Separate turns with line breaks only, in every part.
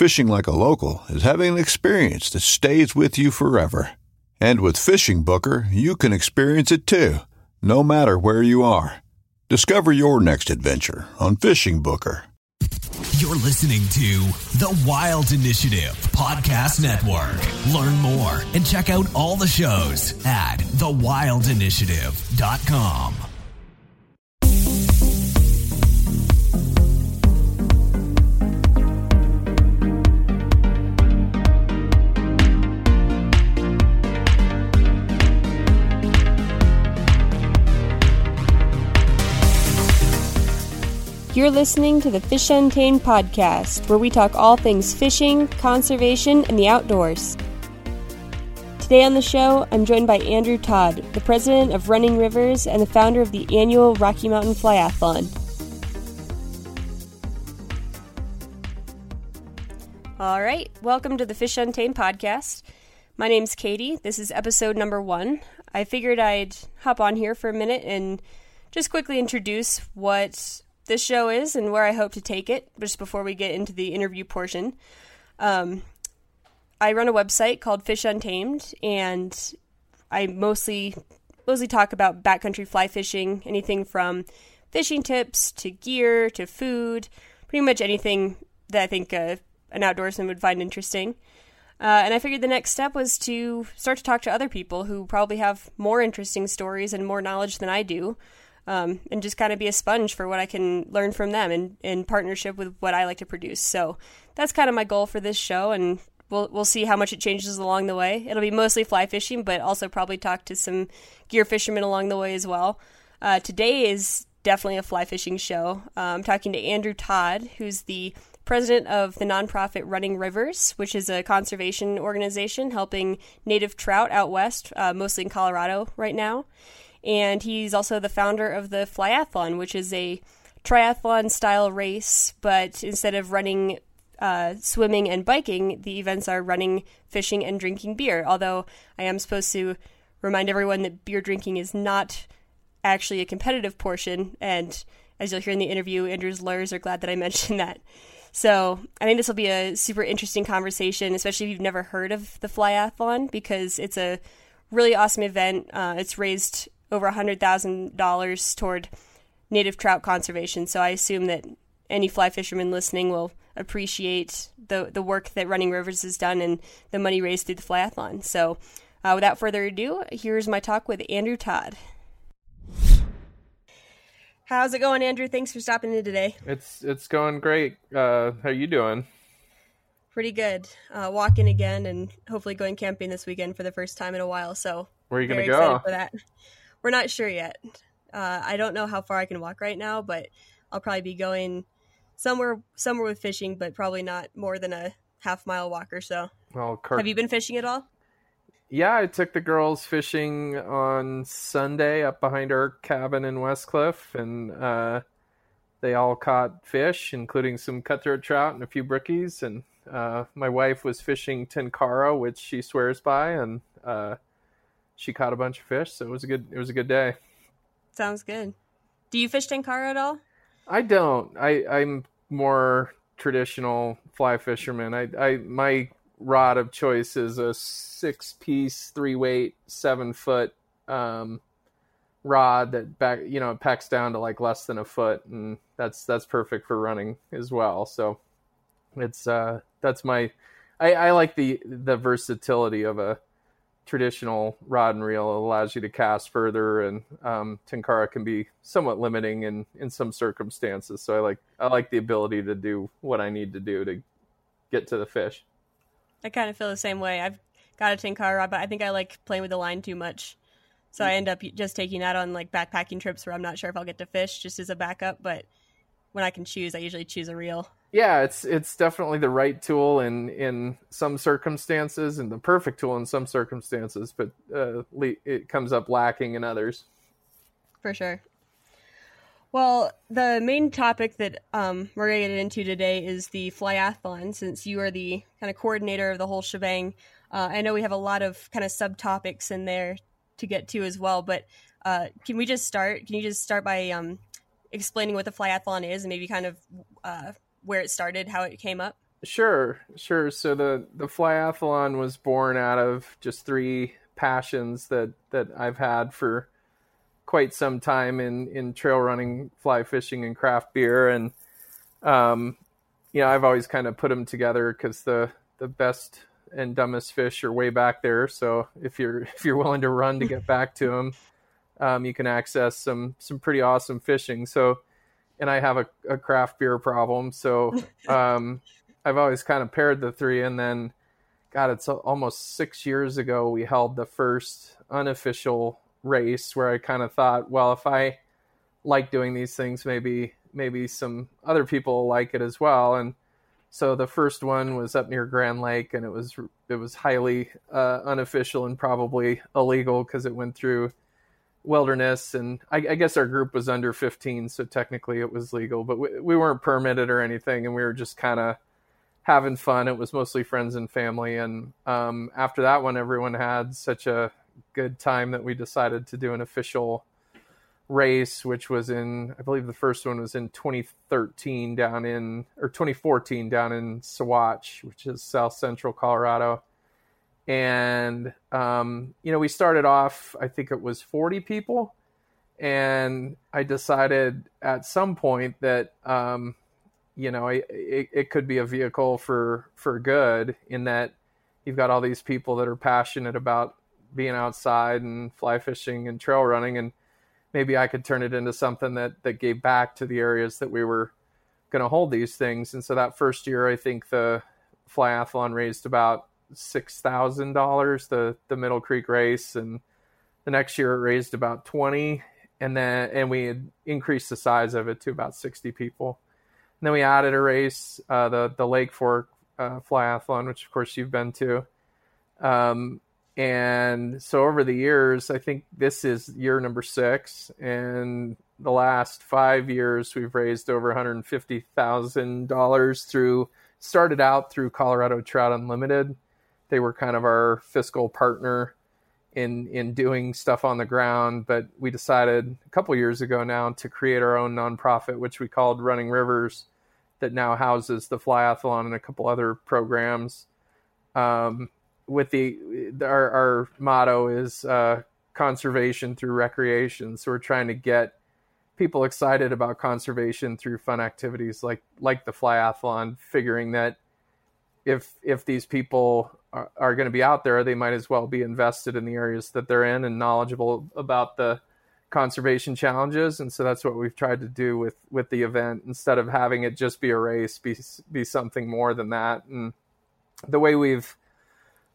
Fishing like a local is having an experience that stays with you forever. And with Fishing Booker, you can experience it too, no matter where you are. Discover your next adventure on Fishing Booker.
You're listening to The Wild Initiative Podcast Network. Learn more and check out all the shows at thewildinitiative.com.
You're listening to the Fish Untamed podcast, where we talk all things fishing, conservation, and the outdoors. Today on the show, I'm joined by Andrew Todd, the president of Running Rivers and the founder of the annual Rocky Mountain Flyathlon. All right, welcome to the Fish Untamed podcast. My name's Katie. This is episode number one. I figured I'd hop on here for a minute and just quickly introduce what this show is and where I hope to take it, just before we get into the interview portion. Um, I run a website called Fish Untamed, and I mostly mostly talk about backcountry fly fishing, anything from fishing tips to gear to food, pretty much anything that I think uh, an outdoorsman would find interesting. Uh, and I figured the next step was to start to talk to other people who probably have more interesting stories and more knowledge than I do um, and just kind of be a sponge for what I can learn from them in, in partnership with what I like to produce. So that's kind of my goal for this show, and we'll we'll see how much it changes along the way. It'll be mostly fly fishing, but also probably talk to some gear fishermen along the way as well. Uh, today is definitely a fly fishing show. Uh, I'm talking to Andrew Todd, who's the president of the nonprofit Running Rivers, which is a conservation organization helping native trout out west, uh, mostly in Colorado right now and he's also the founder of the Flyathlon, which is a triathlon style race, but instead of running uh, swimming and biking, the events are running, fishing, and drinking beer. Although I am supposed to remind everyone that beer drinking is not actually a competitive portion, and as you'll hear in the interview, Andrew's lawyers are glad that I mentioned that. So I think this will be a super interesting conversation, especially if you've never heard of the Flyathlon, because it's a really awesome event. Uh, it's raised over $100,000 toward native trout conservation. So I assume that any fly fishermen listening will appreciate the, the work that Running Rivers has done and the money raised through the flyathlon. So uh, without further ado, here's my talk with Andrew Todd. How's it going, Andrew? Thanks for stopping in today.
It's it's going great. Uh, how you doing?
Pretty good. Uh, walking again, and hopefully going camping this weekend for the first time in a while. So
where are you gonna go?
For that. We're not sure yet. Uh, I don't know how far I can walk right now, but I'll probably be going somewhere somewhere with fishing, but probably not more than a half mile walk or so. Well, Kirk- have you been fishing at all?
Yeah, I took the girls fishing on Sunday up behind our cabin in Westcliffe, and uh, they all caught fish, including some cutthroat trout and a few brookies. And uh, my wife was fishing tenkara, which she swears by, and uh, she caught a bunch of fish. So it was a good it was a good day.
Sounds good. Do you fish tenkara at all?
I don't. I I'm more traditional fly fisherman. I I my rod of choice is a six piece, three weight, seven foot um, rod that back you know packs down to like less than a foot, and that's that's perfect for running as well. So it's uh that's my I, I like the the versatility of a traditional rod and reel. Allows you to cast further, and um, can be somewhat limiting in in some circumstances. So I like I like the ability to do what I need to do to get to the fish.
I kind of feel the same way. I've got a tenkara rod, but I think I like playing with the line too much. So I end up just taking that on like backpacking trips where I'm not sure if I'll get to fish just as a backup, but when I can choose, I usually choose a reel.
Yeah, it's it's definitely the right tool in in some circumstances and the perfect tool in some circumstances, but uh, it comes up lacking in others.
For sure. Well, the main topic that um, we're going to get into today is the flyathlon, since you are the kind of coordinator of the whole shebang. Uh, I know we have a lot of kind of subtopics in there to get to as well, but uh, can we just start? Can you just start by um, explaining what the flyathlon is and maybe kind of uh, where it started, how it came up?
Sure, sure. So the the flyathlon was born out of just three passions that that I've had for quite some time in in trail running, fly fishing, and craft beer, and um, you know I've always kind of put them together because the the best and dumbest fish are way back there. So if you're if you're willing to run to get back to them, um, you can access some some pretty awesome fishing. So, and I have a, a craft beer problem, so um, I've always kind of paired the three. And then, God, it's almost six years ago we held the first unofficial race where I kind of thought, well, if I like doing these things, maybe maybe some other people like it as well. And so the first one was up near Grand Lake, and it was it was highly uh, unofficial and probably illegal because it went through wilderness. And I, I, guess our group was under 15, so technically it was legal, but we, we weren't permitted or anything, and we were just kind of having fun. It was mostly friends and family. And um, after that one, everyone had such a good time that we decided to do an official race, which was in, I believe the first one was in 2013 down in, or 2014 down in Saguache, which is south central Colorado. And, um, you know, we started off, I think it was 40 people. And I decided at some point that, um, you know, it, it could be a vehicle for, for good in that you've got all these people that are passionate about being outside and fly fishing and trail running and maybe I could turn it into something that that gave back to the areas that we were going to hold these things. And so that first year, I think the flyathlon raised about six thousand dollars, the the Middle Creek race, and the next year it raised about twenty, and then and we had increased the size of it to about sixty people. And then we added a race, uh, the the Lake Fork uh, flyathlon, which of course you've been to. Um, and so over the years, I think this is year number six, and the last five years we've raised over one hundred fifty thousand dollars through. Started out through Colorado Trout Unlimited. They were kind of our fiscal partner in in doing stuff on the ground, but we decided a couple years ago now to create our own nonprofit, which we called Running Rivers, that now houses the Flyathlon and a couple other programs. Um, with the our, our motto is uh, conservation through recreation. So we're trying to get people excited about conservation through fun activities like like the flyathlon, figuring that if if these people are, are going to be out there, they might as well be invested in the areas that they're in and knowledgeable about the conservation challenges and so that's what we've tried to do with with the event instead of having it just be a race be be something more than that and the way we've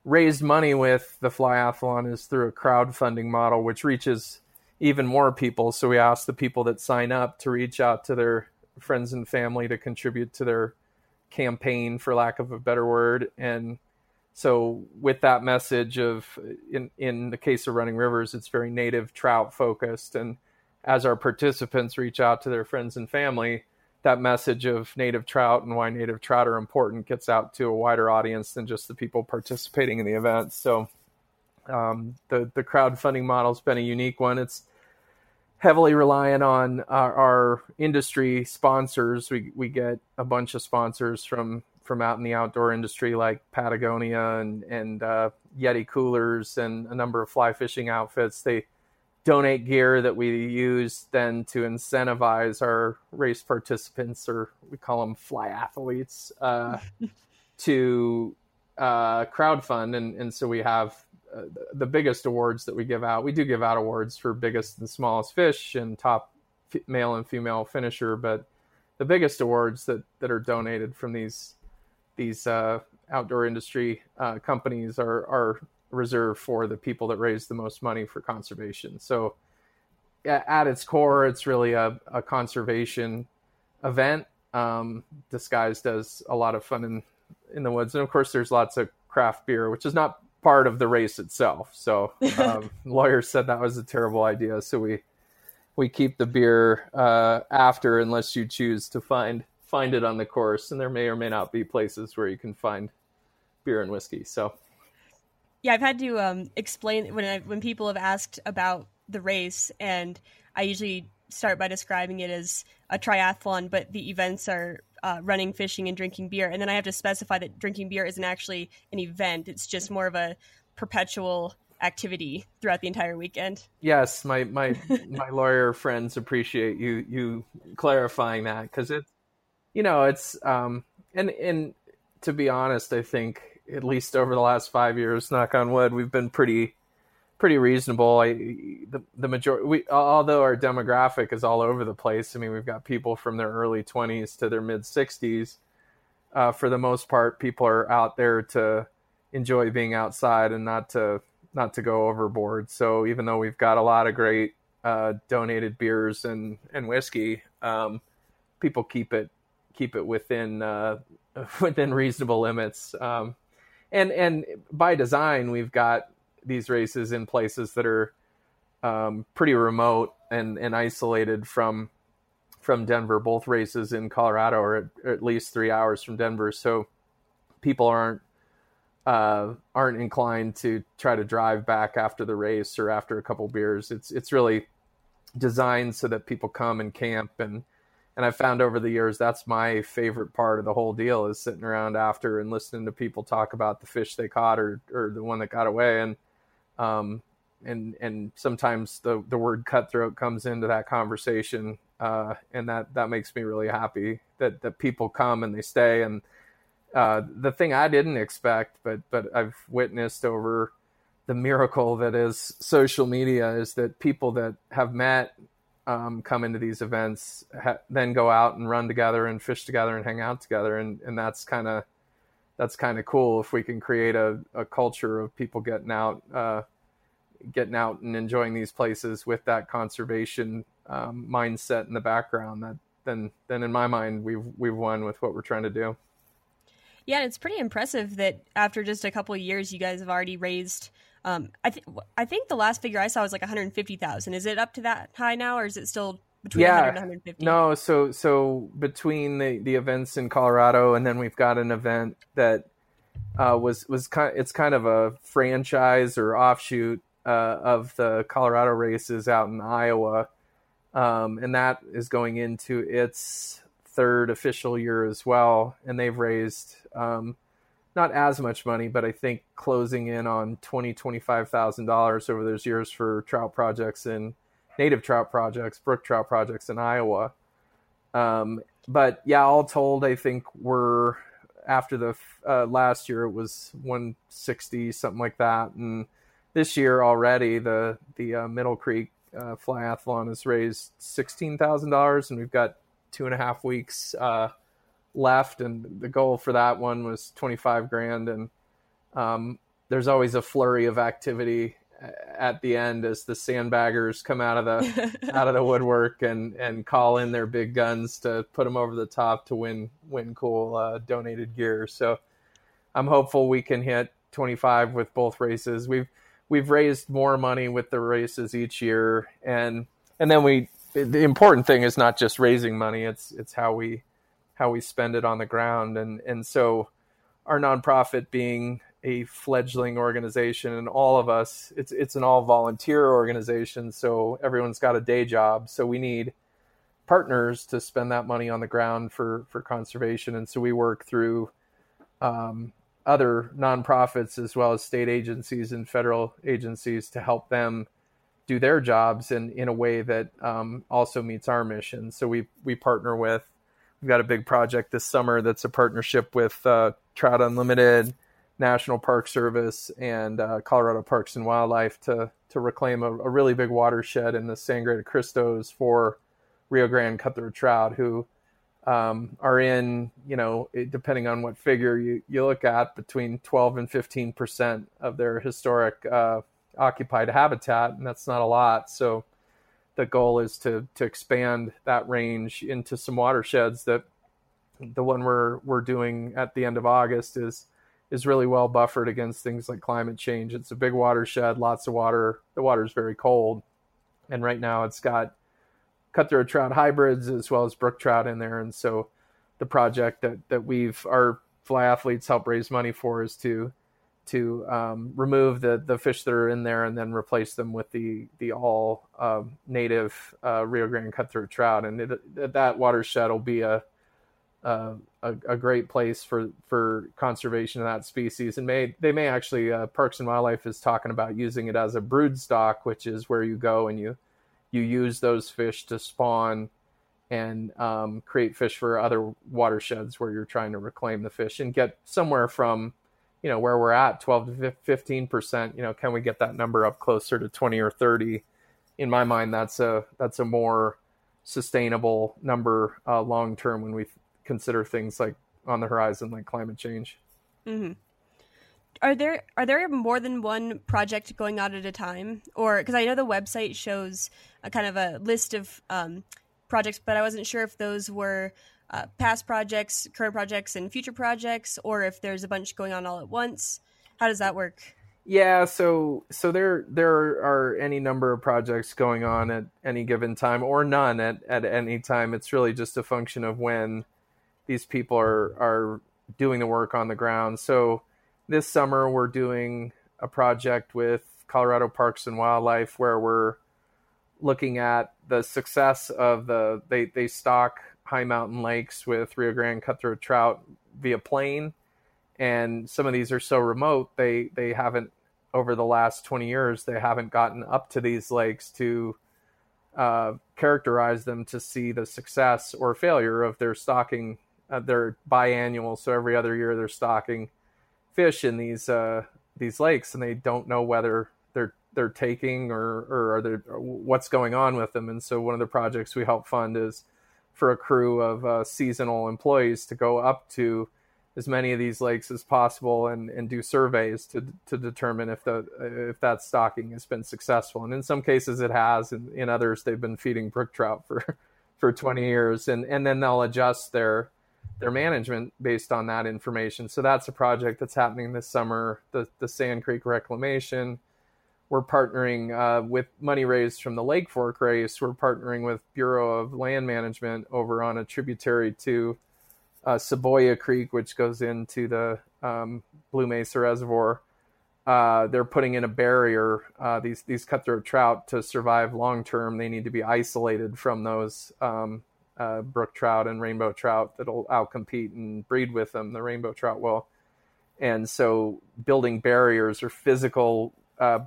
raised money with the flyathlon is through a crowdfunding model, which reaches even more people. So we ask the people that sign up to reach out to their friends and family to contribute to their campaign, for lack of a better word. And so with that message of in in the case of running rivers, it's very native trout focused. And as our participants reach out to their friends and family, that message of native trout and why native trout are important gets out to a wider audience than just the people participating in the event. So Um, the the crowdfunding model's been a unique one. It's heavily reliant on our, our, industry sponsors. We we get a bunch of sponsors from from out in the outdoor industry like Patagonia and and uh, Yeti coolers and a number of fly fishing outfits. They donate gear that we use then to incentivize our race participants, or we call them fly athletes, uh, to uh, crowdfund. And and so we have uh, the biggest awards that we give out. We do give out awards for biggest and smallest fish and top f- male and female finisher, but the biggest awards that that are donated from these these uh, outdoor industry uh, companies are are reserved for the people that raise the most money for conservation. So at its core, it's really a, a conservation event um, disguised as a lot of fun in in the woods. And of course, there's lots of craft beer, which is not part of the race itself. So um, lawyers said that was a terrible idea. So we we keep the beer uh, after, unless you choose to find find it on the course, and there may or may not be places where you can find beer and whiskey. So,
yeah, I've had to um, explain when I, when people have asked about the race, and I usually start by describing it as a triathlon, but the events are uh, running, fishing, and drinking beer, and then I have to specify that drinking beer isn't actually an event; it's just more of a perpetual activity throughout the entire weekend.
Yes, my my my lawyer friends appreciate you you clarifying that because it's you know, it's um, and and to be honest, I think at least over the last five years, knock on wood, we've been pretty pretty reasonable. I, the the majority, we, although our demographic is all over the place. I mean, we've got people from their early twenties to their mid sixties. Uh, for the most part, people are out there to enjoy being outside and not to not to go overboard. So even though we've got a lot of great uh, donated beers and and whiskey, um, people keep it keep it within uh, within reasonable limits. Um, and and by design, we've got these races in places that are um, pretty remote and, and isolated from from Denver. Both races in Colorado are at, at least three hours from Denver, so people aren't uh, aren't inclined to try to drive back after the race or after a couple beers. It's it's really designed so that people come and camp and and I've found over the years that's my favorite part of the whole deal is sitting around after and listening to people talk about the fish they caught or or the one that got away. And um and and sometimes the the word cutthroat comes into that conversation uh and that that makes me really happy that that people come and they stay. And uh the thing I didn't expect but but I've witnessed over the miracle that is social media is that people that have met um, come into these events, ha- then go out and run together and fish together and hang out together, and and that's kind of that's kind of cool if we can create a, a culture of people getting out, uh, getting out and enjoying these places with that conservation um, mindset in the background. That then then in my mind we've we've won with what we're trying to do.
Yeah, it's pretty impressive that after just a couple years, you guys have already raised um, I think I think the last figure I saw was like 150,000. Is it up to that high now, or is it still between yeah, 100 and 150?
No, so so between the the events in Colorado, and then we've got an event that uh, was was kind. Of, it's kind of a franchise or offshoot uh, of the Colorado races out in Iowa, um, and that is going into its third official year as well, and they've raised. Um, not as much money, but I think closing in on twenty twenty five thousand dollars over those years for trout projects and native trout projects, brook trout projects in Iowa. Um, but yeah, all told, I think we're after the uh, last year it was one sixty something like that, and this year already the the uh, Middle Creek uh, Flyathlon has raised sixteen thousand dollars, and we've got two and a half weeks uh, left, and the goal for that one was 25 grand. And um, there's always a flurry of activity at the end as the sandbaggers come out of the out of the woodwork and and call in their big guns to put them over the top to win win cool uh, donated gear. So I'm hopeful we can hit 25 with both races. We've we've raised more money with the races each year, and and then we the important thing is not just raising money; it's it's how we how we spend it on the ground and and so our nonprofit being a fledgling organization, and all of us it's it's an all volunteer organization, so everyone's got a day job. So we need partners to spend that money on the ground for for conservation, and so we work through um, other nonprofits as well as state agencies and federal agencies to help them do their jobs in, in a way that um, also meets our mission. So we we partner with. We've got a big project this summer that's a partnership with uh, Trout Unlimited, National Park Service, and uh, Colorado Parks and Wildlife to to reclaim a, a, really big watershed in the Sangre de Cristos for Rio Grande cutthroat trout, who um, are in, you know, depending on what figure you, you look at, between 12 and 15 percent of their historic uh, occupied habitat, and that's not a lot. So the goal is to to expand that range into some watersheds that the one we're we're doing at the end of August is is really well buffered against things like climate change. It's a big watershed, lots of water. The water is very cold, and right now it's got cutthroat trout hybrids as well as brook trout in there. And so the project that that we've our fly athletes help raise money for is to to um, remove the the fish that are in there and then replace them with the the all uh, native uh, Rio Grande cutthroat trout, and it, that watershed will be a, a, a great place for for conservation of that species, and may they may actually uh, Parks and Wildlife is talking about using it as a brood stock, which is where you go and you you use those fish to spawn and um, create fish for other watersheds where you're trying to reclaim the fish and get somewhere from you know where we're at 12 to 15 percent you know can we get that number up closer to 20 or 30 in my mind that's a that's a more sustainable number uh, long term when we consider things like on the horizon like climate change.
Mm-hmm. are there are there more than one project going on at a time? Or because i know the website shows a kind of a list of um, projects but i wasn't sure if those were uh, past projects, current projects, and future projects, or if there's a bunch going on all at once? How does that work?
Yeah, so so there there are any number of projects going on at any given time, or none at, at any time. It's really just a function of when these people are are doing the work on the ground. So this summer we're doing a project with Colorado Parks and Wildlife where we're looking at the success of the they they stock high mountain lakes with Rio Grande cutthroat trout via plane. And some of these are so remote, they, they haven't, over the last 20 years, they haven't gotten up to these lakes to uh, characterize them to see the success or failure of their stocking. Uh, they're biannual, so every other year they're stocking fish in these uh, these lakes, and they don't know whether they're they're taking or or are there what's going on with them. And so one of the projects we help fund is for a crew of uh, seasonal employees to go up to as many of these lakes as possible and, and do surveys to to determine if the if that stocking has been successful. And in some cases it has, and in others they've been feeding brook trout for for 20 years, and and then they'll adjust their their management based on that information. So that's a project that's happening this summer. The the Sand Creek reclamation we're partnering uh, with money raised from the Lake Fork race. We're partnering with Bureau of Land Management over on a tributary to uh, Cebolla Creek, which goes into the um, Blue Mesa Reservoir. Uh, they're putting in a barrier. Uh, these these cutthroat trout to survive long term, they need to be isolated from those um, uh, brook trout and rainbow trout that'll outcompete and breed with them. The rainbow trout will, and so building barriers or physical uh,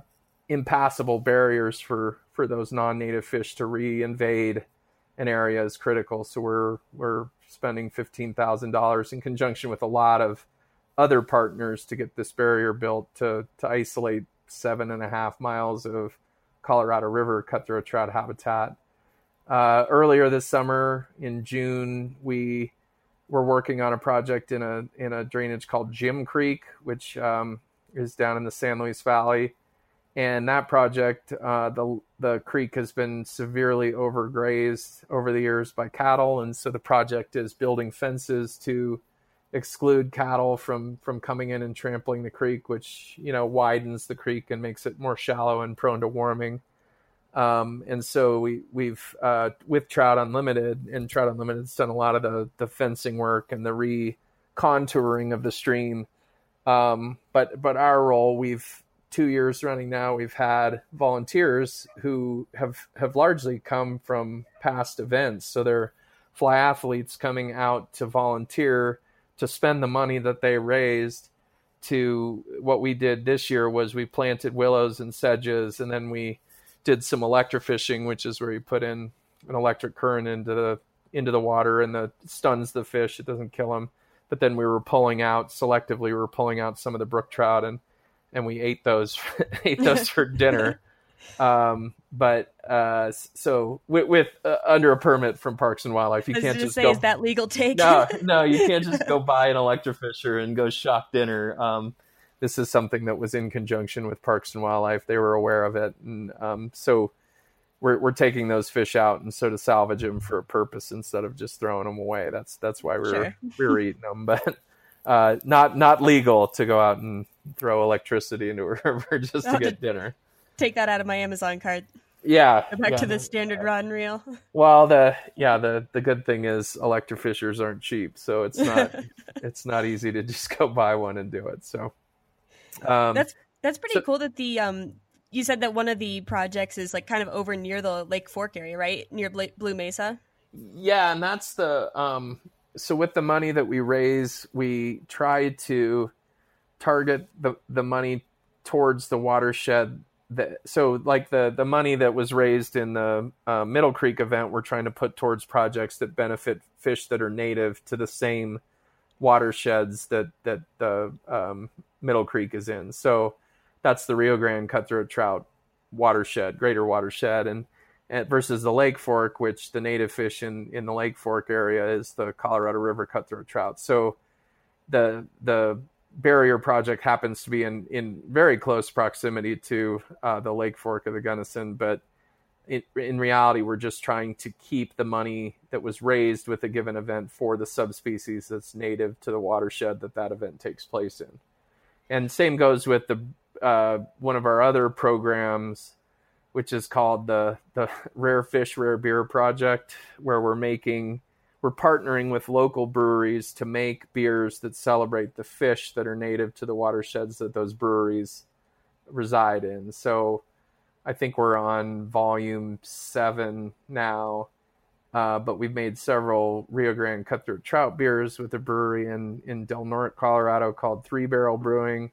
impassable barriers for for those non-native fish to re-invade an area is critical. So we're we're spending fifteen thousand dollars in conjunction with a lot of other partners to get this barrier built to to isolate seven and a half miles of Colorado River cutthroat trout habitat. Uh, earlier this summer in June, we were working on a project in a in a drainage called Jim Creek, which um, is down in the San Luis Valley and that project, uh, the the creek has been severely overgrazed over the years by cattle, and so the project is building fences to exclude cattle from from coming in and trampling the creek, which you know widens the creek and makes it more shallow and prone to warming. Um, and so we we've uh, with Trout Unlimited, and Trout Unlimited's done a lot of the the fencing work and the re contouring of the stream Um, but but our role, we've two years running now, we've had volunteers who have have largely come from past events. So they're fly athletes coming out to volunteer to spend the money that they raised to what we did this year was we planted willows and sedges and then we did some electrofishing which is where you put in an electric current into the into the water and the stuns the fish it doesn't kill them but then we were pulling out selectively we were pulling out some of the brook trout and and we ate those ate those for dinner um, but uh, so with, with uh, under a permit from Parks and Wildlife, you can't just
say,
go.
Is that legal take?
no, no, you can't just go buy an electrofisher and go shock dinner. Um, this is something that was in conjunction with Parks and Wildlife. They were aware of it, and um, so we're we're taking those fish out and so to salvage them for a purpose instead of just throwing them away. That's that's why we're
Sure.
we were eating them, but uh, not not legal to go out and throw electricity into a river just to get
to-
dinner.
Take that out of my Amazon cart.
Yeah,
Go back
yeah.
to the standard rod and reel.
Well, the yeah the the good thing is electrofishers aren't cheap, so it's not it's not easy to just go buy one and do it. So um,
That's that's pretty
so-
cool that the um you said that one of the projects is like kind of over near the Lake Fork area, right? Near Bla- Blue Mesa.
yeah, and that's the um, so with the money that we raise, we try to target the the money towards the watershed. That, so like the the money that was raised in the uh, Middle Creek event, we're trying to put towards projects that benefit fish that are native to the same watersheds that that the um, Middle Creek is in. So that's the Rio Grande cutthroat trout watershed, greater watershed, and, and versus the Lake Fork, which the native fish in in the Lake Fork area is the Colorado River cutthroat trout. So the the barrier project happens to be in in very close proximity to uh, the Lake Fork of the Gunnison, but in, in reality, we're just trying to keep the money that was raised with a given event for the subspecies that's native to the watershed that that event takes place in. And same goes with the uh, one of our other programs, which is called the the Rare Fish Rare Beer Project, where we're making we're partnering with local breweries to make beers that celebrate the fish that are native to the watersheds that those breweries reside in. So I think we're on volume seven now, uh, but we've made several Rio Grande cutthroat trout beers with a brewery in, in Del Norte, Colorado called Three Barrel Brewing.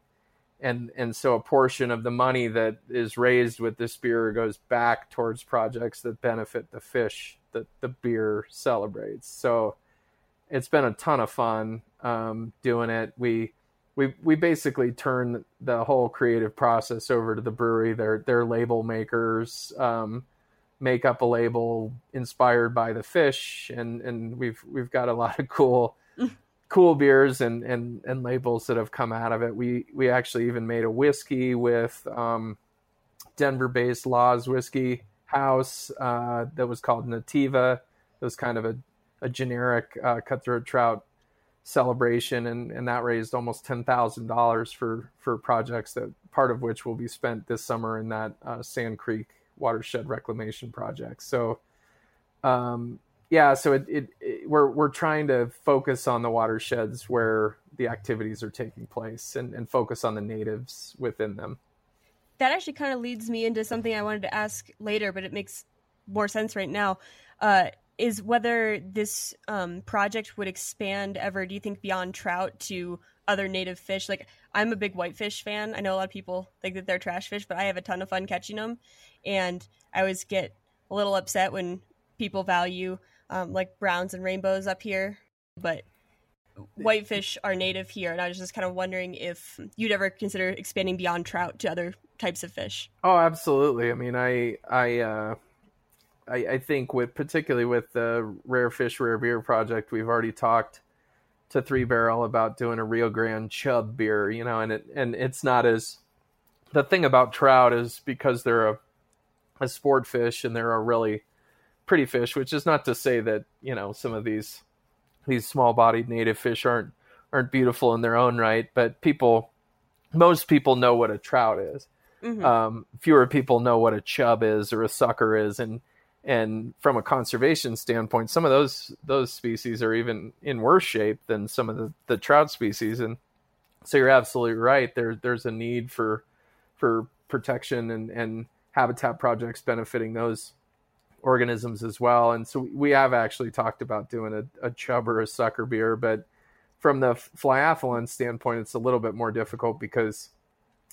And, and so a portion of the money that is raised with this beer goes back towards projects that benefit the fish that the beer celebrates. So it's been a ton of fun um, doing it. We we we basically turn the whole creative process over to the brewery. They're they're label makers, um, make up a label inspired by the fish, and and we've we've got a lot of cool cool beers and and and labels that have come out of it. We we actually even made a whiskey with um, Denver-based Laws Whiskey House uh, that was called Nativa. It was kind of a, a generic uh, cutthroat trout celebration, and, and that raised almost ten thousand dollars for for projects that part of which will be spent this summer in that uh, Sand Creek watershed reclamation project. So, um, yeah, so it, it, it we're we're trying to focus on the watersheds where the activities are taking place and, and focus on the natives within them.
That actually kind of leads me into something I wanted to ask later, but it makes more sense right now. Uh, is whether this um, project would expand ever? Do you think beyond trout to other native fish? Like I'm a big whitefish fan. I know a lot of people think that they're trash fish, but I have a ton of fun catching them, and I always get a little upset when people value um, like browns and rainbows up here, but whitefish are native here. And I was just kind of wondering if you'd ever consider expanding beyond trout to other types of fish.
Oh, absolutely. I mean, I I uh, I, I think with particularly with the Rare Fish Rare Beer project, we've already talked to Three Barrel about doing a Rio Grande chub beer. You know, and it and it's not as the thing about trout is because they're a a sport fish and they're a really pretty fish, which is not to say that you know some of these these small bodied native fish aren't aren't beautiful in their own right, but people most people know what a trout is
Mhm.
um, fewer people know what a chub is or a sucker is, and and from a conservation standpoint, some of those those species are even in worse shape than some of the, the trout species. And so you're absolutely right. There, there's a need for for protection and, and habitat projects benefiting those organisms as well. And so we have actually talked about doing a, a chub or a sucker beer, but from the flyathlon standpoint, it's a little bit more difficult because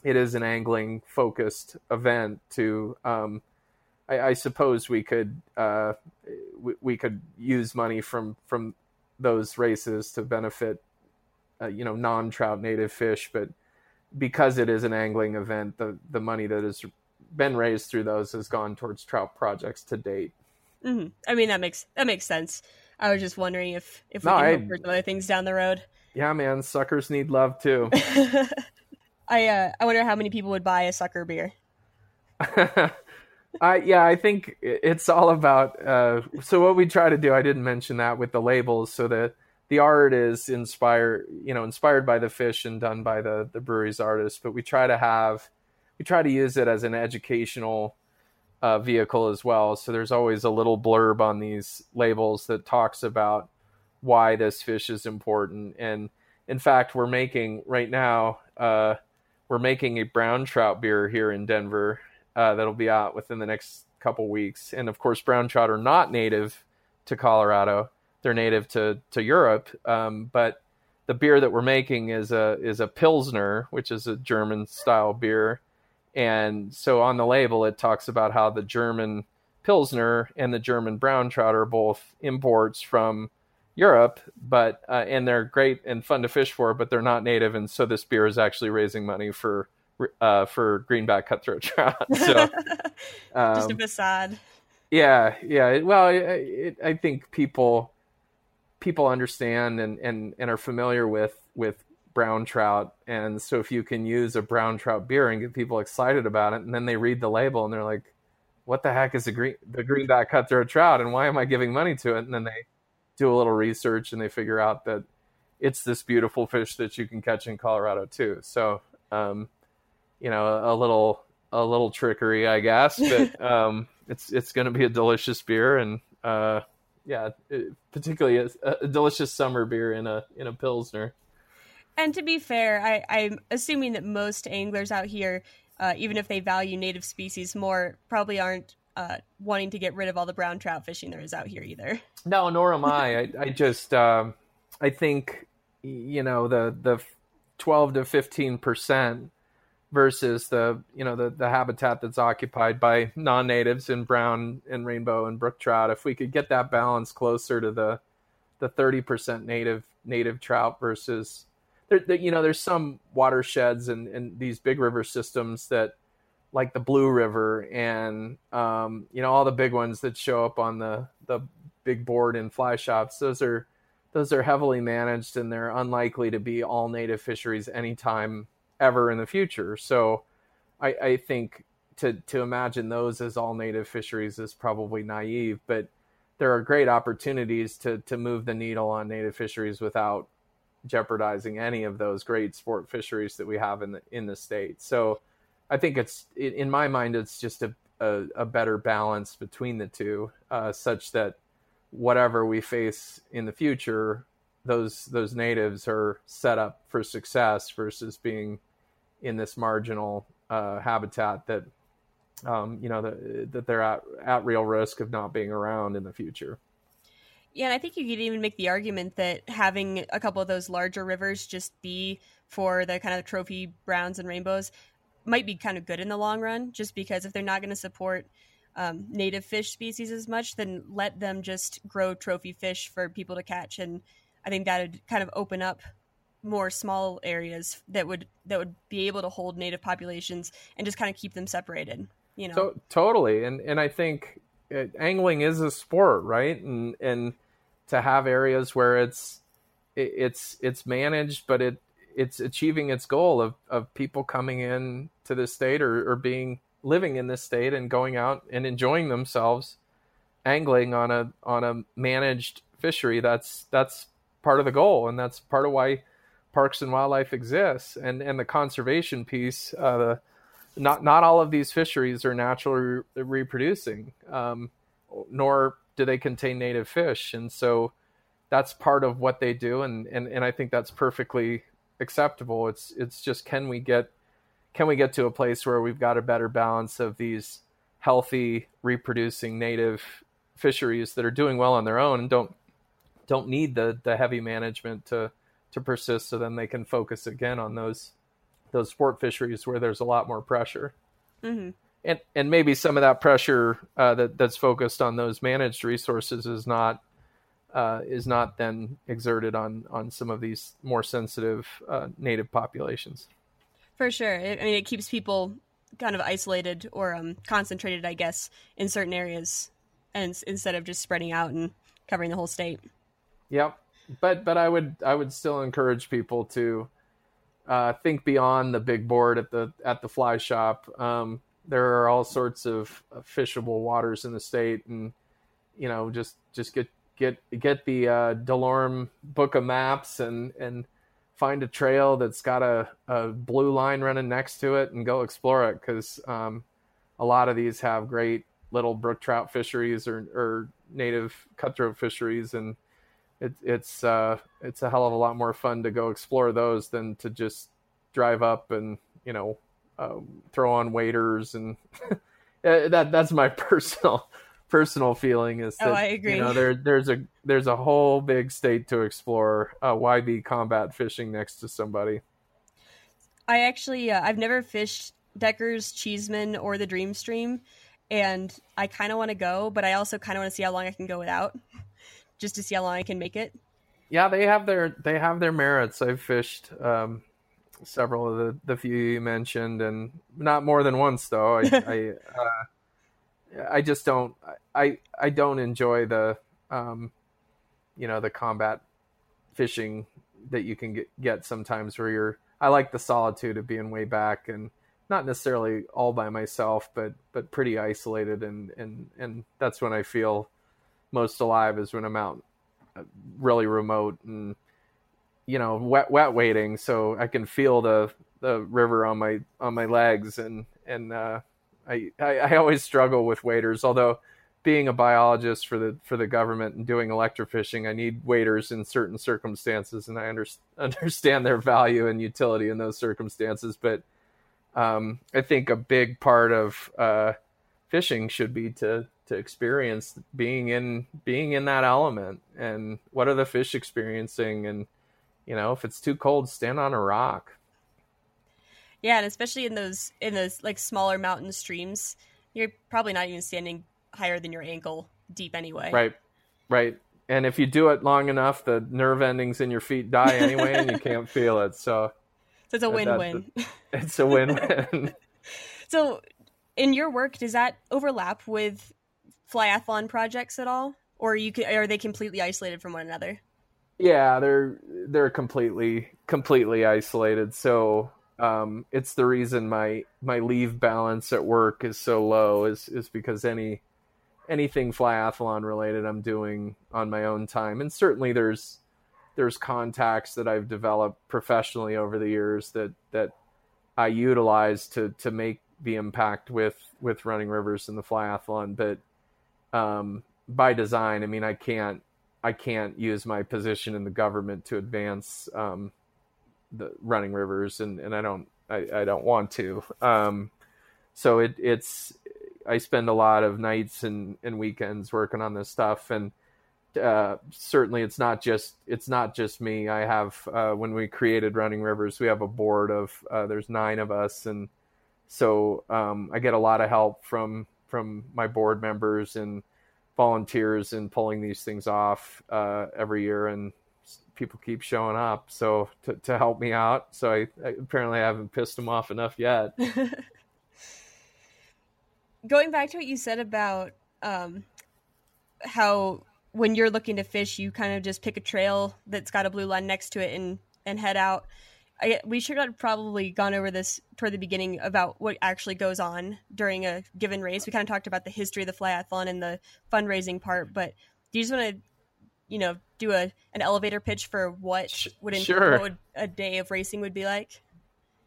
it is an angling focused event. To um, I, I, suppose we could uh, we, we, could use money from from those races to benefit uh, you know non trout native fish, but because it is an angling event, the the money that has been raised through those has gone towards trout projects to date.
Mm-hmm. I mean that makes that makes sense. I was just wondering if if we no, can I, hope for some other things down the road.
Yeah, man, suckers need love too.
I uh, I wonder how many people would buy a sucker beer.
I yeah, I think it's all about. Uh, so what we try to do, I didn't mention that with the labels, so that the art is inspired, you know, inspired by the fish and done by the the brewery's artists. But we try to have, we try to use it as an educational uh, vehicle as well. So there's always a little blurb on these labels that talks about why this fish is important. And in fact, we're making right now, uh, we're making a brown trout beer here in Denver uh, that'll be out within the next couple weeks. And of course, brown trout are not native to Colorado; they're native to to Europe. Um, but the beer that we're making is a is a pilsner, which is a German style beer. And so on the label, it talks about how the German pilsner and the German brown trout are both imports from Europe, but uh, and they're great and fun to fish for, but they're not native, and so this beer is actually raising money for uh, for greenback cutthroat trout. So
um, just a facade.
Yeah, yeah. Well, it, it, I think people people understand and, and and are familiar with with brown trout, and so if you can use a brown trout beer and get people excited about it, and then they read the label and they're like, "What the heck is the green the greenback cutthroat trout, and why am I giving money to it?" And then they do a little research and they figure out that it's this beautiful fish that you can catch in Colorado too. So, um, you know, a, a, little a little trickery, I guess, but um, it's it's going to be a delicious beer, and uh, yeah, it, particularly a, a, delicious summer beer in a in a pilsner.
And to be fair, I, I'm assuming that most anglers out here, uh, even if they value native species more, probably aren't uh, wanting to get rid of all the brown trout fishing there is out here either.
No, nor am I. I, I just um, I think you know the the twelve to fifteen percent versus the you know the the habitat that's occupied by non-natives in brown and rainbow and brook trout. If we could get that balance closer to the the thirty percent native native trout versus there, there, you know there's some watersheds and, and these big river systems that like the Blue River and um, you know all the big ones that show up on the the big board in fly shops. Those are those are heavily managed and they're unlikely to be all native fisheries anytime ever in the future. So I, I think to to imagine those as all native fisheries is probably naive, but there are great opportunities to to move the needle on native fisheries without jeopardizing any of those great sport fisheries that we have in the in the state. So I think it's in my mind it's just a a, a better balance between the two, uh, such that whatever we face in the future, those those natives are set up for success versus being in this marginal uh, habitat that um, you know that that they're at at real risk of not being around in the future.
Yeah, and I think you could even make the argument that having a couple of those larger rivers just be for the kind of trophy browns and rainbows might be kind of good in the long run, just because if they're not going to support um, native fish species as much, then let them just grow trophy fish for people to catch, and I think that would kind of open up more small areas that would that would be able to hold native populations and just kind of keep them separated. You know,
so, totally, and and I think it, angling is a sport, right? And and to have areas where it's it, it's it's managed, but it it's achieving its goal of, of people coming in to this state or, or being living in this state and going out and enjoying themselves angling on a on a managed fishery. That's that's part of the goal and that's part of why parks and wildlife exists and and the conservation piece uh, the, not not all of these fisheries are naturally re- reproducing um, nor do they contain native fish and so that's part of what they do and and, and I think that's perfectly acceptable. It's it's just can we get can we get to a place where we've got a better balance of these healthy reproducing native fisheries that are doing well on their own and don't don't need the the heavy management to to persist so then they can focus again on those those sport fisheries where there's a lot more pressure
Mm-hmm.
And and maybe some of that pressure uh, that that's focused on those managed resources is not uh, is not then exerted on on some of these more sensitive uh, native populations.
For sure. It, I mean, it keeps people kind of isolated or um, concentrated, I guess, in certain areas, and instead of just spreading out and covering the whole state.
Yep, but but I would I would still encourage people to uh, think beyond the big board at the at the fly shop. Um, there are all sorts of fishable waters in the state, and you know just just get get get the uh, Delorme book of maps and and find a trail that's got a, a blue line running next to it and go explore it. Because um, a lot of these have great little brook trout fisheries or, or native cutthroat fisheries. And it, it's uh, it's a hell of a lot more fun to go explore those than to just drive up and you know uh, throw on waders and that that's my personal personal feeling is
Oh, I agree.
you know there there's a there's a whole big state to explore. Uh, why be combat fishing next to somebody?
I actually, uh, I've never fished Deckers, Cheesman, or the Dream Stream, and I kind of want to go, but I also kind of want to see how long I can go without, just to see how long I can make it.
Yeah, they have their they have their merits. I've fished um, several of the the few you mentioned, and not more than once though. I I, uh, I just don't I I don't enjoy the um, you know the combat fishing that you can get, get sometimes where you're. I like the solitude of being way back and not necessarily all by myself, but but pretty isolated, and and and that's when I feel most alive is when I'm out really remote and you know wet wet wading so i can feel the the river on my on my legs and and uh I, I always struggle with waders although being a biologist for the for the government and doing electrofishing i need waders in certain circumstances and i under, understand their value and utility in those circumstances but um i think a big part of uh fishing should be to to experience being in being in that element and what are the fish experiencing and you know if it's too cold stand on a rock
Yeah, and especially in those in those like smaller mountain streams, you're probably not even standing higher than your ankle deep anyway.
right right and if you do it long enough the nerve endings in your feet die anyway and you can't feel it so
So it's a
That-
win-win.
it's a win-win
so, in your work, does that overlap with flyathlon projects at all, or you can, are they completely isolated from one another?
Yeah they're they're completely completely isolated. So um it's the reason my my leave balance at work is so low is is because any anything flyathlon related i'm doing on my own time. And certainly there's there's contacts that i've developed professionally over the years that that i utilize to to make the impact with with running rivers and the flyathlon. But um by design i mean i can't I can't use my position in the government to advance um, the running rivers, and, and I don't I, I don't want to. Um, so it, it's I spend a lot of nights and, and weekends working on this stuff, and uh, certainly it's not just it's not just me. I have uh, when we created Running Rivers, we have a board of uh, there's nine of us, and so um, I get a lot of help from from my board members and volunteers in pulling these things off uh, every year, and people keep showing up. So to, to help me out. So I, I apparently I haven't pissed them off enough yet.
Going back to what you said about um, how when you're looking to fish, you kind of just pick a trail that's got a blue line next to it and and head out. I, we should have probably gone over this toward the beginning about what actually goes on during a given race. We kind of talked about the history of the flyathlon and the fundraising part, but do you just want to, you know, do a an elevator pitch for what would,
sure.
what would a day of racing would be like?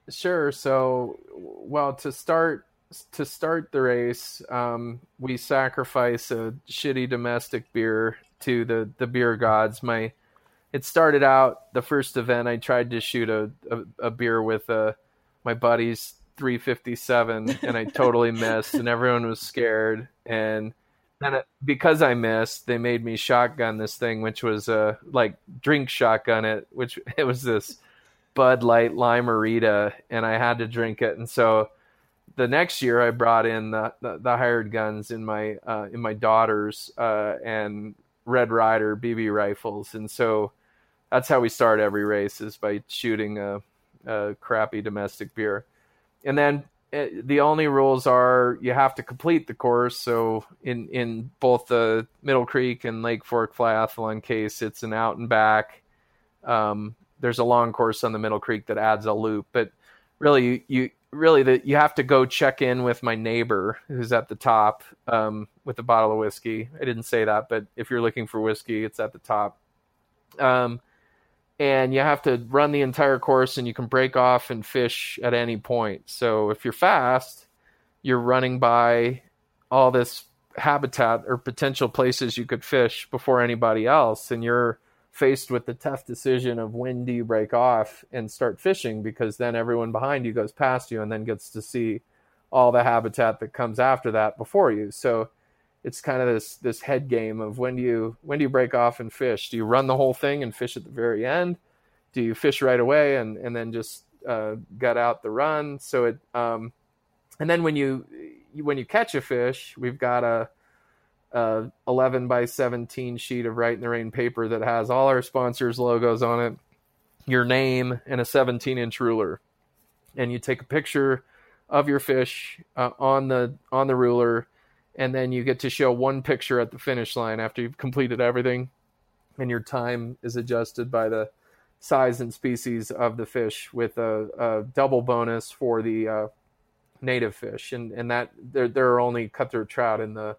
Sure. So, well, to start to start the race, um, we sacrifice a shitty domestic beer to the the beer gods. My it started out the first event. I tried to shoot a a, a beer with uh, my buddies 357 and I totally missed and everyone was scared and then it, because I missed they made me shotgun this thing which was a uh, like drink shotgun it which it was this Bud Light Lime-A-Rita and I had to drink it and so the next year I brought in the, the, the hired guns in my uh, in my daughters uh, and Red Ryder BB rifles and so that's how we start every race is by shooting a, a crappy domestic beer and then it, eh, the only rules are you have to complete the course. So in in both the Middle Creek and Lake Fork Flyathlon case, it's an out and back. Um, there's a long course on the Middle Creek that adds a loop, but really you, really that you have to go check in with my neighbor who's at the top um, with a bottle of whiskey. I didn't say that, but if you're looking for whiskey, it's at the top. Um, and you have to run the entire course and you can break off and fish at any point. So if you're fast, you're running by all this habitat or potential places you could fish before anybody else and you're faced with the tough decision of when do you break off and start fishing because then everyone behind you goes past you and then gets to see all the habitat that comes after that before you. So it's kind of this this head game of when do you when do you break off and fish? Do you run the whole thing and fish at the very end? Do you fish right away and and then just uh, gut out the run? So it um, and then when you when you catch a fish, we've got a, a 11 by 17 sheet of Rite in the Rain paper that has all our sponsors' logos on it, your name, and a 17 inch ruler. And you take a picture of your fish uh, on the on the ruler and then you get to show one picture at the finish line after you've completed everything and your time is adjusted by the size and species of the fish with a, a double bonus for the uh, native fish. And and that there there are only cutthroat trout in the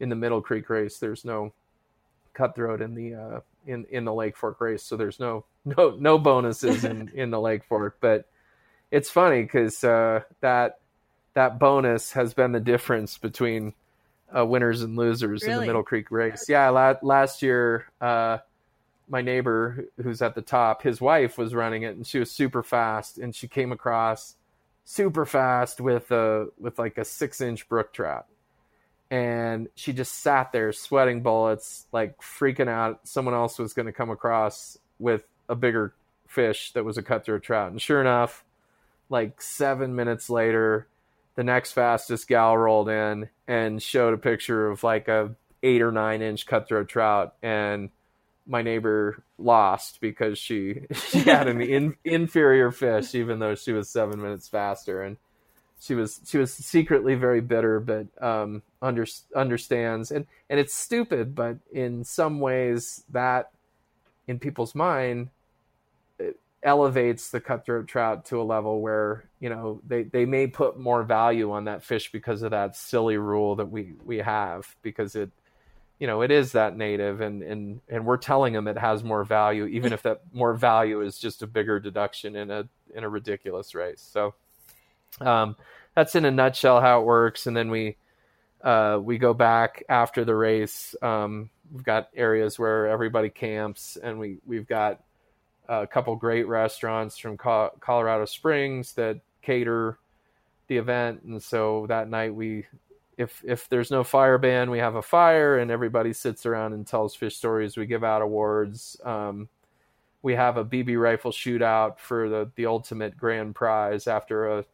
in the middle creek race. There's no cutthroat in the uh, in in the lake fork race. So there's no no no bonuses in in the lake fork. But it's funny because uh, that that bonus has been the difference between uh, winners and losers really? in the Middle Creek race. Yeah, la- last year, uh, my neighbor who's at the top, his wife was running it, and she was super fast, and she came across super fast with a with like a six inch brook trout, and she just sat there sweating bullets, like freaking out. Someone else was going to come across with a bigger fish that was a cutthroat trout, and sure enough, like seven minutes later the next fastest gal rolled in and showed a picture of like a eight or nine inch cutthroat trout and my neighbor lost because she she had an in, inferior fish even though she was seven minutes faster. And she was she was secretly very bitter but um under, understands. And and it's stupid but in some ways that in people's mind elevates the cutthroat trout to a level where you know they, they may put more value on that fish because of that silly rule that we we have because it you know it is that native and and and we're telling them it has more value even if that more value is just a bigger deduction in a in a ridiculous race so um, that's in a nutshell how it works. And then we uh, we go back after the race. Um, we've got areas where everybody camps and we we've got a couple great restaurants from Colorado Springs that cater the event, and so that night we, if if there's no fire ban, we have a fire, and everybody sits around and tells fish stories. We give out awards. Um, we have a BB rifle shootout for the the ultimate grand prize after a,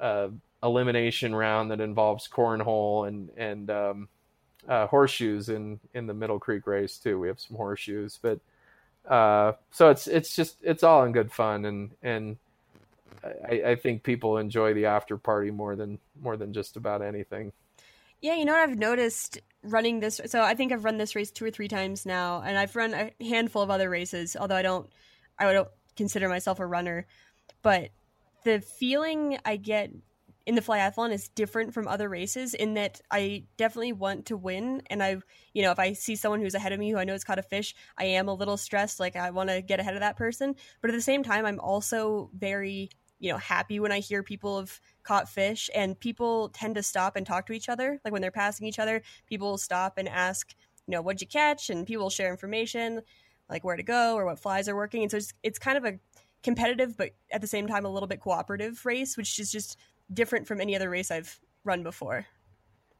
a elimination round that involves cornhole and and um, uh, horseshoes in in the Middle Creek race too. We have some horseshoes, but uh, so it's it's just it's all in good fun and and I, I think people enjoy the after party more than more than just about anything.
Yeah, you know what I've noticed running this. So I think I've run this race two or three times now, and I've run a handful of other races. Although I don't, I don't consider myself a runner, but the feeling I get in the flyathlon is different from other races in that I definitely want to win. And I, you know, if I see someone who's ahead of me who I know has caught a fish, I am a little stressed. Like I want to get ahead of that person. But at the same time, I'm also very, you know, happy when I hear people have caught fish and people tend to stop and talk to each other. Like when they're passing each other, people stop and ask, you know, what'd you catch? And people share information like where to go or what flies are working. And so it's, it's kind of a competitive, but at the same time, a little bit cooperative race, which is just different from any other race I've run before.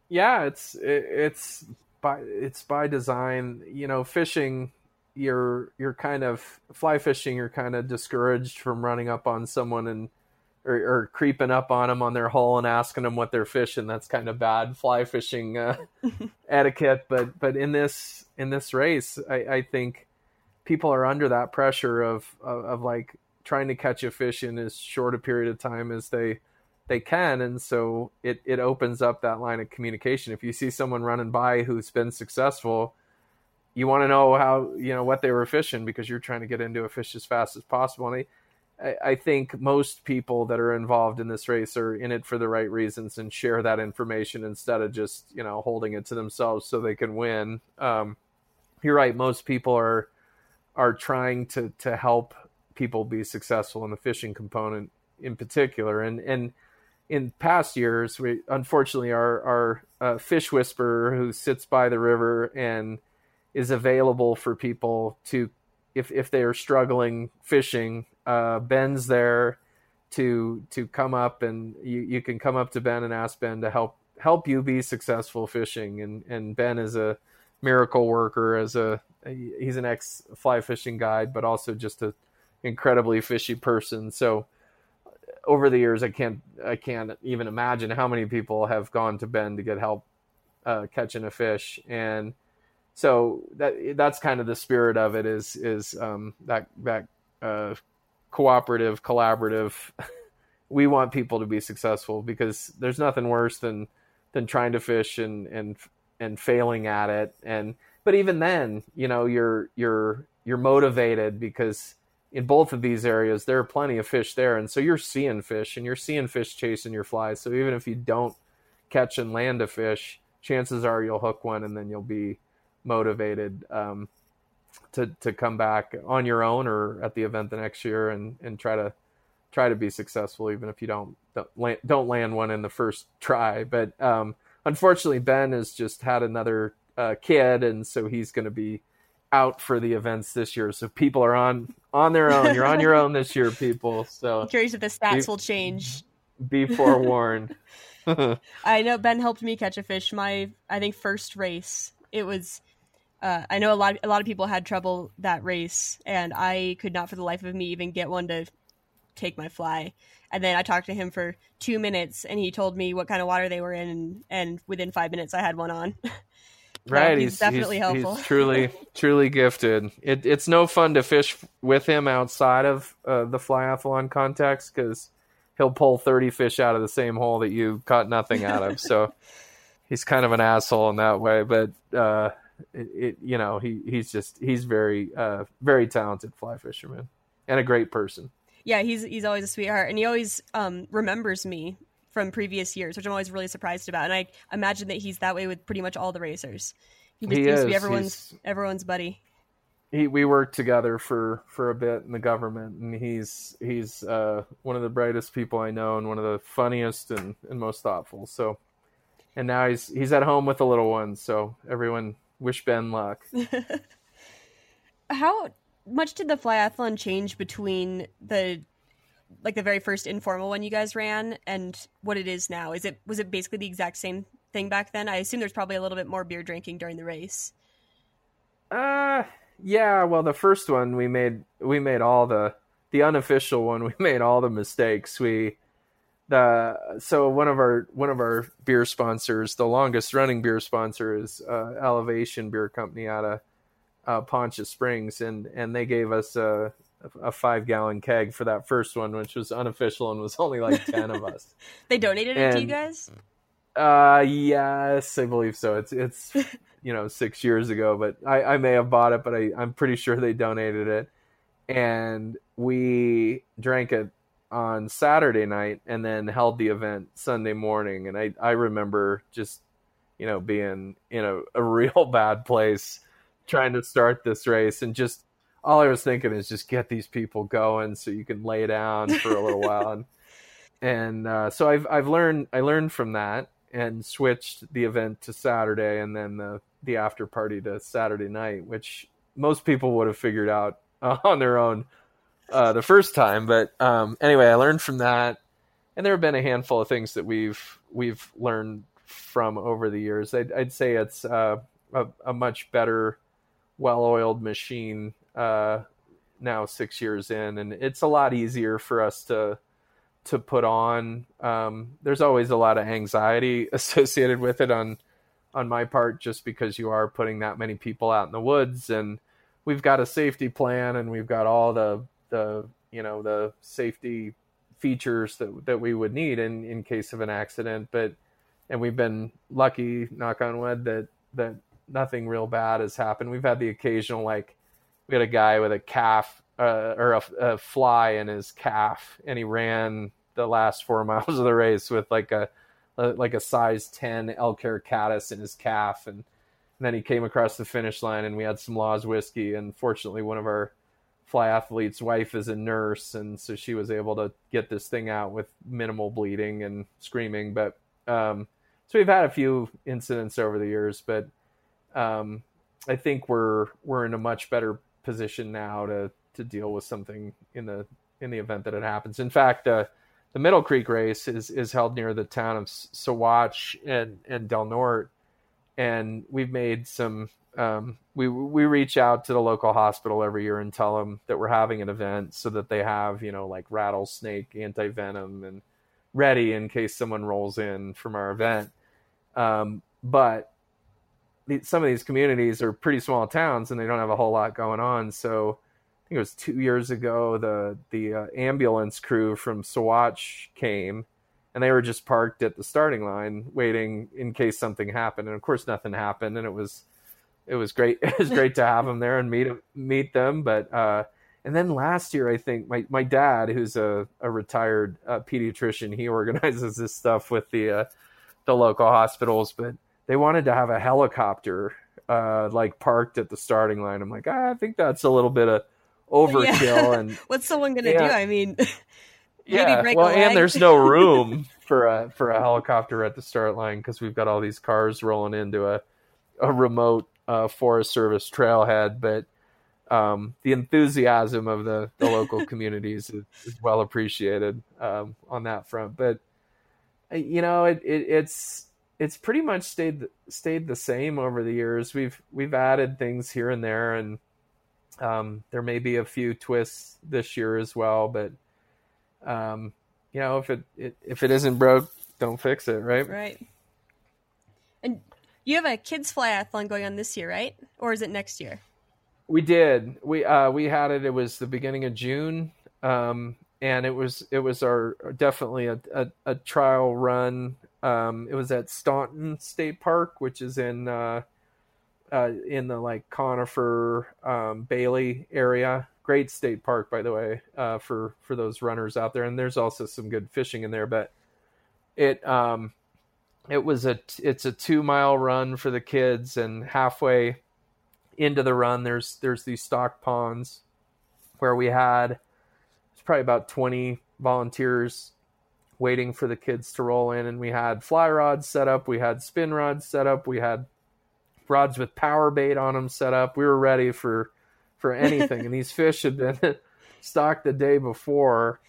Yeah, it's it, it's by it's by design. You know, fishing you're you're kind of fly fishing. You're kind of discouraged from running up on someone and or, or, creeping up on them on their hole and asking them what they're fishing. That's kind of bad fly fishing uh, etiquette. But but in this in this race, I, I think people are under that pressure of, of, of like trying to catch a fish in as short a period of time as they they can and so it it opens up that line of communication. If you see someone running by who's been successful you want to know how you know what they were fishing because you're trying to get into a fish as fast as possible. And I, I think most people that are involved in this race are in it for the right reasons and share that information instead of just you know holding it to themselves so they can win. Um, you're right most people are are trying to to help people be successful in the fishing component in particular. And and in past years, we unfortunately our our uh, fish whisperer who sits by the river and is available for people to if if they are struggling fishing. Uh, Ben's there to to come up and you, you can come up to Ben and ask Ben to help help you be successful fishing and and Ben is a miracle worker as a he's an ex fly fishing guide but also just a incredibly fishy person. So over the years, I can't I can't even imagine how many people have gone to Ben to get help uh, catching a fish, and so that that's kind of the spirit of it is is um, that that uh, cooperative, collaborative. we want people to be successful because there's nothing worse than than trying to fish and and and failing at it and but even then you know you're you're you're motivated because in both of these areas, there are plenty of fish there. And so you're seeing fish and you're seeing fish chasing your flies. So even if you don't catch and land a fish, chances are you'll hook one and then you'll be motivated um, to, to come back on your own or at the event the next year and, and try to try to be successful, even if you don't, don't land, don't land one in the first try. But um, unfortunately, Ben has just had another uh, kid. And so he's going to be out for the events this year. So people are on on their own. You're on your own this year, people. So
I'm curious if the stats be, will change.
Be forewarned.
I know Ben helped me catch a fish. My I think first race. It was. Uh, I know a lot. A lot of people had trouble that race, and I could not, for the life of me, even get one to take my fly. And then I talked to him for two minutes, and he told me what kind of water they were in, and, and within five minutes, I had one on.
right
he's, he's definitely
he's,
helpful.
he's truly truly gifted. It, it's no fun to fish with him outside of uh, the flyathlon context because he'll pull 30 fish out of the same hole that you caught nothing out of. So he's kind of an asshole in that way but uh, it, it, you know he he's just he's very uh, very talented fly fisherman and a great person.
Yeah he's he's always a sweetheart and he always um, remembers me from previous years, which I'm always really surprised about. And I imagine that he's that way with pretty much all the racers. He just he seems is. to be everyone's he's, everyone's buddy.
He we worked together for for a bit in the government, and he's he's uh, one of the brightest people I know, and one of the funniest and, and most thoughtful. So, and now he's he's at home with the little ones. So everyone wish Ben luck.
How much did the flyathlon change between the like the very first informal one you guys ran and what it is now? Is it was it basically the exact same thing back then? I assume there's probably a little bit more beer drinking during the race.
Uh yeah, well the first one we made we made all the the unofficial one we made all the mistakes. We the so one of our one of our beer sponsors, the longest running beer sponsor is uh, Elevation Beer Company out of uh, Poncha Springs, and and they gave us a a five gallon keg for that first one, which was unofficial and was only like 10 of us.
they donated it to you guys?
Uh, yes, I believe so. It's, it's, you know, six years ago, but I, I may have bought it, but I, I'm pretty sure they donated it. And we drank it on Saturday night and then held the event Sunday morning. And I, I remember just, you know, being in a, a real bad place trying to start this race and just all I was thinking is just get these people going so you can lay down for a little while. And, and uh, so I've I've learned I learned from that and switched the event to Saturday and then the the after party to Saturday night, which most people would have figured out uh, on their own uh, the first time. But um, anyway, I learned from that, and there have been a handful of things that we've we've learned from over the years. I'd, I'd say it's uh, a, a, much better, well-oiled machine uh, now, six years in, and it's a lot easier for us to to put on. Um, there's always a lot of anxiety associated with it on on my part, just because you are putting that many people out in the woods, and we've got a safety plan, and we've got all the the you know the safety features that that we would need in in case of an accident, but and we've been lucky, knock on wood, that that nothing real bad has happened. We've had the occasional like we had a guy with a calf uh, or a, a, fly in his calf, and he ran the last four miles of the race with like a, like a size ten Elk-Hair caddis in his calf, and, and, then he came across the finish line, and we had some Laws whiskey, and fortunately, one of our fly athlete's wife is a nurse, and so she was able to get this thing out with minimal bleeding and screaming, but um, so we've had a few incidents over the years, but um, I think we're we're in a much better position now to to deal with something in the in the event that it happens. In fact, uh, the Middle Creek race is is held near the town of Saguache and and Del Norte, and we've made some. Um, we we reach out to the local hospital every year and tell them that we're having an event so that they have you know like rattlesnake anti venom and ready in case someone rolls in from our event. Um, but some of these communities are pretty small towns and they don't have a whole lot going on. So I think it was two years ago, the the uh, ambulance crew from Saguache came, and they were just parked at the starting line waiting in case something happened. And of course, nothing happened, and it was it was great. It was great to have them there and meet meet them. But uh, and then last year, I think my my dad, who's a a retired uh, pediatrician, he organizes this stuff with the uh, the local hospitals, but they wanted to have a helicopter uh, like parked at the starting line. I'm like, ah, I think that's a little bit of overkill. Yeah. And
what's someone gonna yeah. do? I mean,
yeah. well, and there's no room for a for a helicopter at the start line because we've got all these cars rolling into a a remote uh, Forest Service trailhead, but. Um, the enthusiasm of the, the local communities is, is, well appreciated um, on that front. But you know, it, it, it's it's pretty much stayed stayed the same over the years. We've we've added things here and there, and um, there may be a few twists this year as well. But um, you know, if it, it if it isn't broke, don't fix it, right?
Right. And you have a kids flyathlon going on this year, right? Or is it next year?
We did. We uh, we had it. It was the beginning of June. Um, and it was it was our definitely a, a, a trial run. Um, it was at Staunton State Park, which is in uh, uh, in the like Conifer um, Bailey area. Great state park, by the way, uh, for for those runners out there. And there's also some good fishing in there. But it um, it was a it's a two mile run for the kids, and halfway into the run, there's there's these stock ponds where we had it's probably about 20 volunteers waiting for the kids to roll in and we had fly rods set up we had spin rods set up we had rods with power bait on them set up. We were ready for for anything. And these fish had been stocked the day before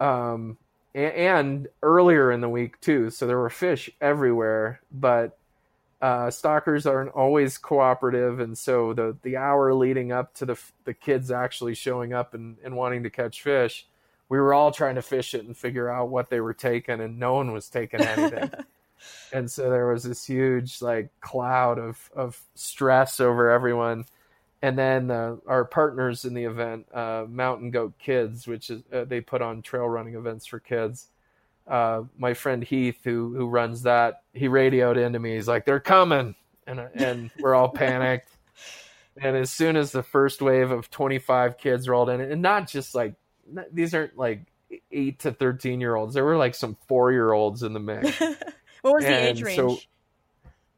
um, and, and, earlier in the week too. So there were fish everywhere but uh, stockers aren't always cooperative, and so the the hour leading up to the the kids actually showing up and, and wanting to catch fish, we were all trying to fish it and figure out what they were taking, and no one was taking anything. and so there was this huge like cloud of of stress over everyone. And then uh, our partners in the event, uh, Mountain Goat Kids, which is uh, they put on trail running events for kids uh, my friend Heath, who who runs that, he radioed into me. He's like, "They're coming," and and we're all panicked. And as soon as the first wave of 25 kids rolled in, and not just like these aren't like eight to 13 year olds, there were like some four year olds in the mix.
what was and the age range? So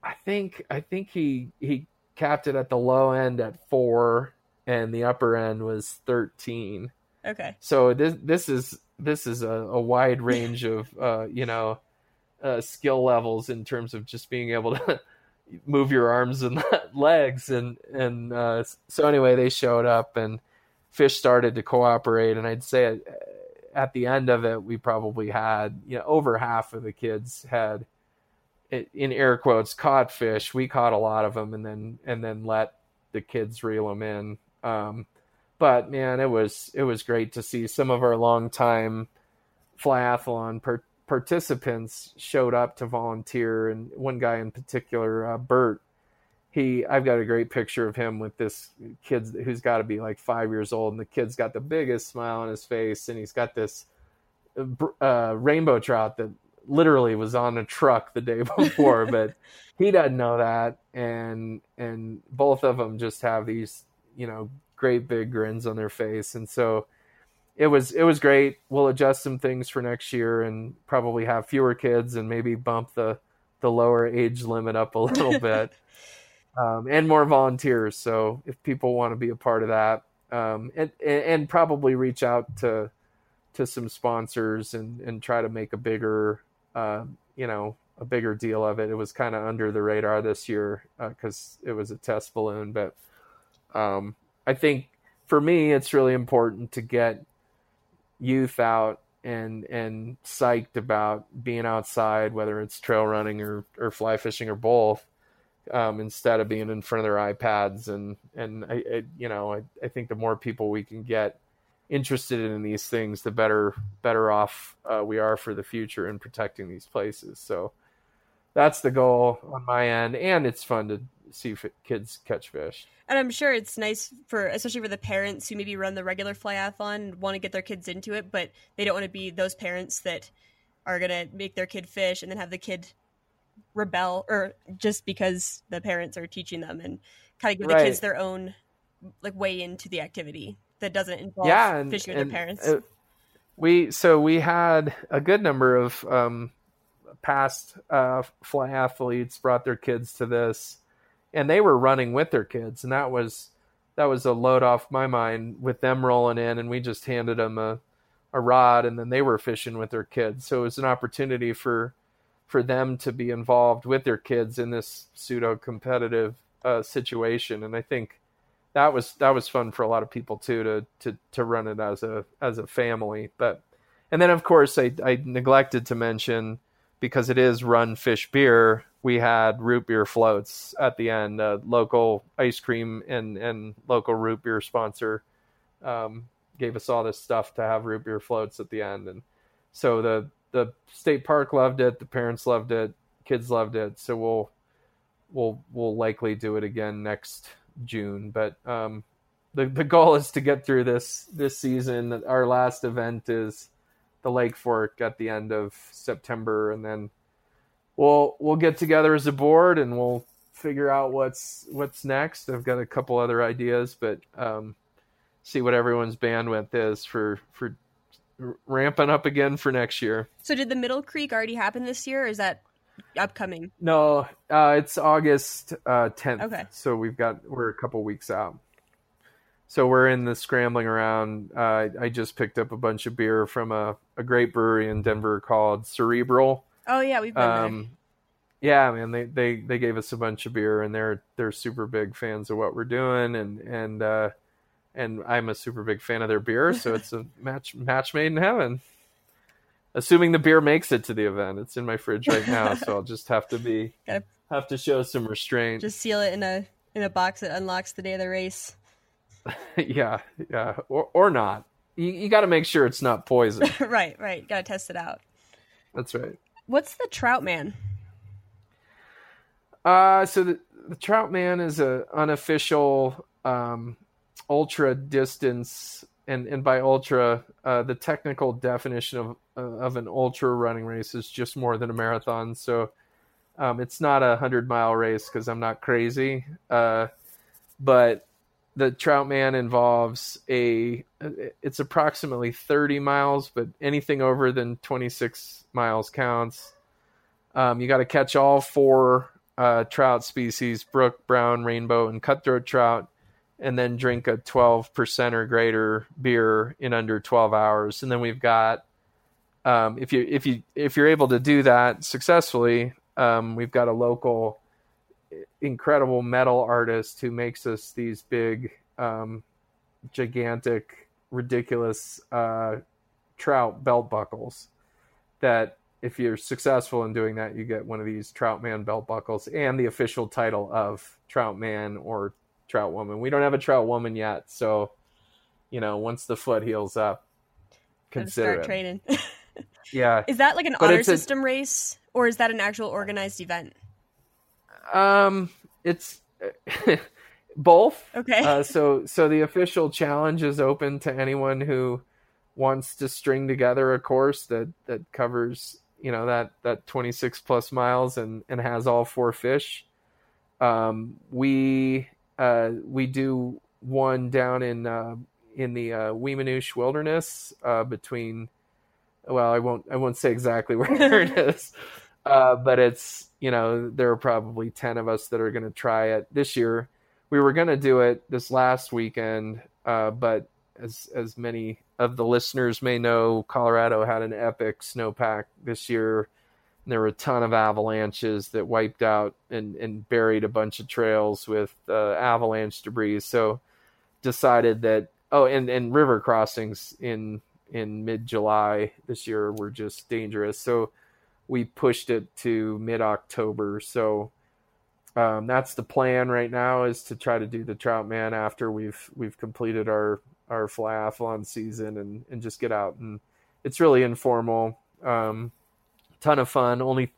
I think I think he he capped it at the low end at four, and the upper end was 13.
Okay.
So this this is this is a, a wide range of uh, you know uh, skill levels in terms of just being able to move your arms and legs and and uh, so anyway they showed up and fish started to cooperate and i'd say at the end of it we probably had you know over half of the kids had in air quotes caught fish. We caught a lot of them and then and then let the kids reel them in. Um, but man it was it was great to see some of our longtime flyathlon per- participants showed up to volunteer, and one guy in particular, uh, Bert, he I've got a great picture of him with this kid who's got to be like five years old, and the kid's got the biggest smile on his face, and he's got this uh, rainbow trout that literally was on a truck the day before, but he doesn't know that, and and both of them just have these you know great big grins on their face, and so it was it was great. We'll adjust some things for next year and probably have fewer kids and maybe bump the the lower age limit up a little bit. Um, and more volunteers. So if people want to be a part of that, um, and and probably reach out to to some sponsors and and try to make a bigger, uh, you know, a bigger deal of it. It was kind of under the radar this year because uh, it was a test balloon, but um, I think for me, it's really important to get youth out and and psyched about being outside, whether it's trail running or, or fly fishing or both, um, instead of being in front of their iPads. And and I, I you know I, I think the more people we can get interested in these things, the better better off uh, we are for the future in protecting these places. So that's the goal on my end, and it's fun to see kids catch fish.
And I'm sure it's nice for, especially for the parents who maybe run the regular flyathlon and want to get their kids into it, but they don't want to be those parents that are going to make their kid fish and then have the kid rebel or just because the parents are teaching them and kind of give right. the kids their own like way into the activity that doesn't involve yeah, and, fishing with and, their parents. Uh,
we so we had a good number of um, past uh, fly athletes brought their kids to this and they were running with their kids, and that was that was a load off my mind with them rolling in, and we just handed them a a rod, and then they were fishing with their kids. So it was an opportunity for for them to be involved with their kids in this pseudo competitive uh, situation, and I think that was that was fun for a lot of people too to to to run it as a as a family. But and then of course I I neglected to mention because it is run fish beer we had root beer floats at the end. Local ice cream and and local root beer sponsor um, gave us all this stuff to have root beer floats at the end, and so the the state park loved it, the parents loved it, kids loved it. So we'll we'll we'll likely do it again next June, but um, the the goal is to get through this this season. Our last event is the Lake Fork at the end of September, and then we'll we'll get together as a board and we'll figure out what's what's next. I've got a couple other ideas, but um, see what everyone's bandwidth is for for ramping up again for next year.
So did the Middle Creek already happen this year, or is that upcoming?
No, uh, it's August uh, tenth. okay, so we've got we're a couple weeks out. So we're in the scrambling around. Uh, I just picked up a bunch of beer from a, a great brewery in Denver called Cerebral
Oh yeah, we've been um, there.
Yeah, man, they, they they gave us a bunch of beer, and they're they're super big fans of what we're doing, and and uh, and I'm a super big fan of their beer, so it's a match match made in heaven. Assuming the beer makes it to the event, it's in my fridge right now, so I'll just have to be Gotta have to show some restraint.
Just seal it in a in a box that unlocks the day of the race.
yeah, yeah, or or not. You, you got to make sure it's not poison.
right, right. Got to test it out.
That's right.
What's the Trout Man?
Uh, so the, the Trout Man is a unofficial um, ultra distance, and and by ultra, uh, the technical definition of uh, of an ultra running race is just more than a marathon. So um, it's not a hundred mile race because I'm not crazy, uh, but the trout man involves a it's approximately 30 miles but anything over than 26 miles counts. Um, you got to catch all four uh, trout species brook brown rainbow and cutthroat trout and then drink a 12% or greater beer in under 12 hours and then we've got um, if you if you if you're able to do that successfully um, we've got a local incredible metal artist who makes us these big, um, gigantic, ridiculous uh, trout belt buckles. That if you're successful in doing that, you get one of these Trout Man belt buckles and the official title of Trout Man or Trout Woman. We don't have a Trout Woman yet, so you know once the foot heals up, consider
start
it.
training.
Yeah,
is that like an
But
honor
it's a-
system race, or is that an actual organized event?
Um, it's both.
Okay.
Uh, so so the official challenge is open to anyone who wants to string together a course that that covers you know that that 26 plus miles and and has all four fish. Um, we uh, we do one down in uh, in the uh, Weminuche Wilderness uh, between. Well, I won't I won't say exactly where it is, uh, but it's you know there are probably ten of us that are going to try it this year. We were going to do it this last weekend, uh, but as as many of the listeners may know, Colorado had an epic snowpack this year. There were a ton of avalanches that wiped out and, and buried a bunch of trails with uh, avalanche debris. So decided that oh, and, and river crossings in in mid July this year were just dangerous. So we pushed it to mid October. So um, that's the plan right now is to try to do the Trout Man after we've we've completed our our flyathlon season and and just get out and it's really informal. Um, ton of fun. Only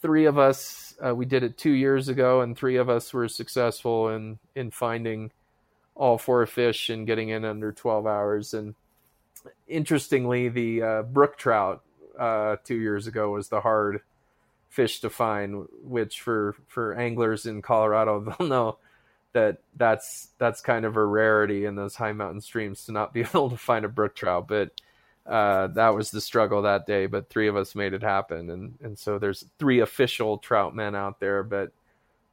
three of us. Uh, we did it two years ago, and three of us were successful in in finding all four fish and getting in under 12 hours. And interestingly, the uh, brook trout uh, two years ago was the hard fish to find, which for for anglers in Colorado, they'll know that that's that's kind of a rarity in those high mountain streams to not be able to find a brook trout. But uh, that was the struggle that day. But three of us made it happen, and and so there's three official trout men out there. But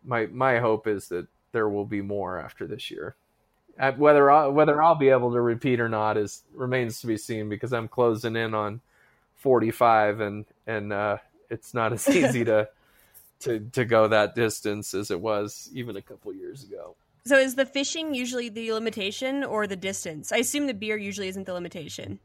my my hope is that there will be more after this year. Uh, whether I, whether I'll be able to repeat or not is remains to be seen because I'm closing in on 45 and and uh, it's not as easy to to to go that distance as it was even a couple years ago.
So is the fishing usually the limitation or the distance? I assume the beer usually isn't the limitation.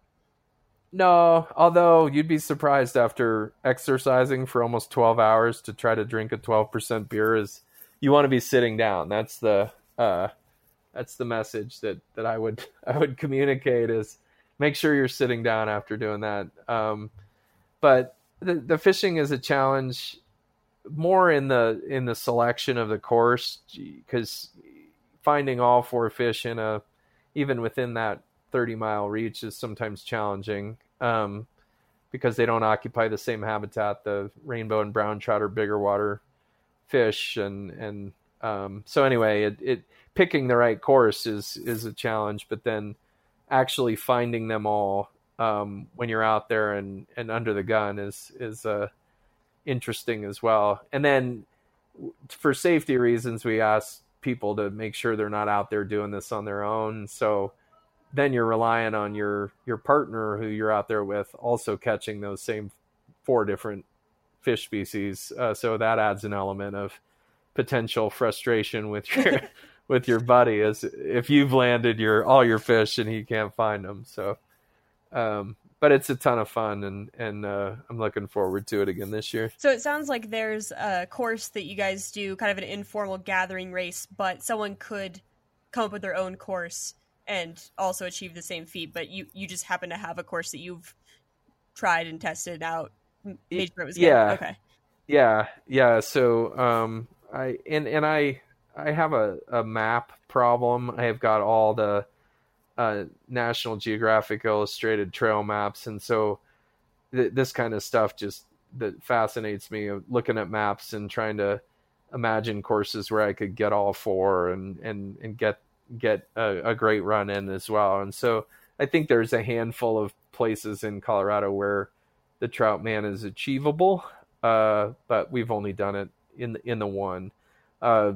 No, although you'd be surprised after exercising for almost 12 hours to try to drink a 12% beer is you want to be sitting down. That's the uh that's the message that that I would I would communicate is make sure you're sitting down after doing that. Um but the the fishing is a challenge more in the in the selection of the course because finding all four fish in a even within that 30 mile reach is sometimes challenging um, because they don't occupy the same habitat. The rainbow and brown trout are bigger water fish, and and um, so anyway, it, it picking the right course is is a challenge. But then actually finding them all um, when you're out there and and under the gun is is uh, interesting as well. And then for safety reasons, we ask people to make sure they're not out there doing this on their own. So then you're relying on your your partner who you're out there with also catching those same four different fish species. Uh, so that adds an element of potential frustration with your with your buddy as if you've landed your all your fish and he can't find them. So, um, but it's a ton of fun and and uh, I'm looking forward to it again this year.
So it sounds like there's a course that you guys do, kind of an informal gathering race, but someone could come up with their own course and also achieve the same feat. But you you just happen to have a course that you've tried and tested out, made sure it was good.
Yeah.
Okay.
Yeah, yeah. So um, I and and I I have a, a map problem. I have got all the uh, National Geographic Illustrated trail maps, and so th- this kind of stuff just that fascinates me. Of looking at maps and trying to imagine courses where I could get all four and and and get get a, a great run in as well. And so I think there's a handful of places in Colorado where the Trout Man is achievable, uh, but we've only done it in the, in the one. Uh,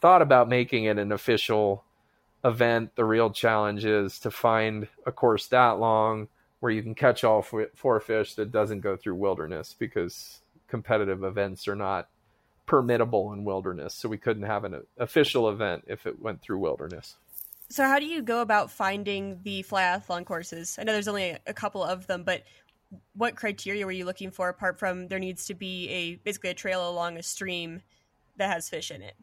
thought about making it an official event. The real challenge is to find a course that long where you can catch all four fish that doesn't go through wilderness because competitive events are not permittable in wilderness. So we couldn't have an official event if it went through wilderness.
So how do you go about finding the flyathlon courses? I know there's only a couple of them, but what criteria were you looking for apart from there needs to be a basically a trail along a stream that has fish in it?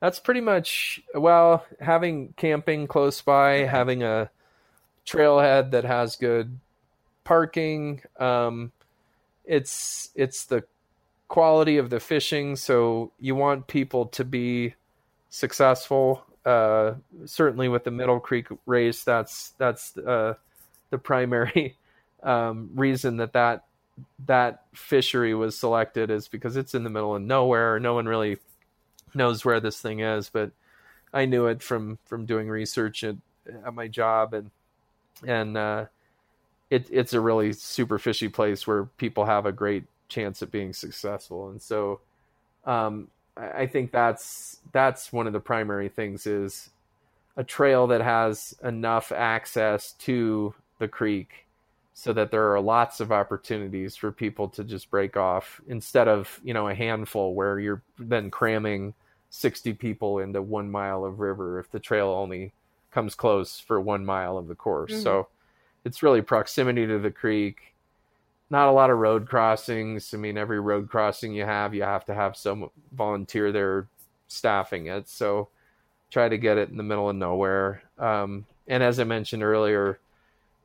That's pretty much well, having camping close by, having a trailhead that has good parking. Um, it's it's the quality of the fishing. So you want people to be successful. Uh, certainly with the Middle Creek race, that's that's uh, the primary um, reason that that that fishery was selected is because it's in the middle of nowhere. No one really knows where this thing is, but I knew it from from doing research at, at my job, and and uh, it, it's a really super fishy place where people have a great chance at being successful. And so, um, I think that's that's one of the primary things is a trail that has enough access to the creek so that there are lots of opportunities for people to just break off instead of you know a handful where you're then cramming 60 people into one mile of river if the trail only comes close for one mile of the course mm-hmm. so it's really proximity to the creek not a lot of road crossings. I mean, every road crossing you have, you have to have some volunteer there staffing it. So try to get it in the middle of nowhere. Um, and as I mentioned earlier,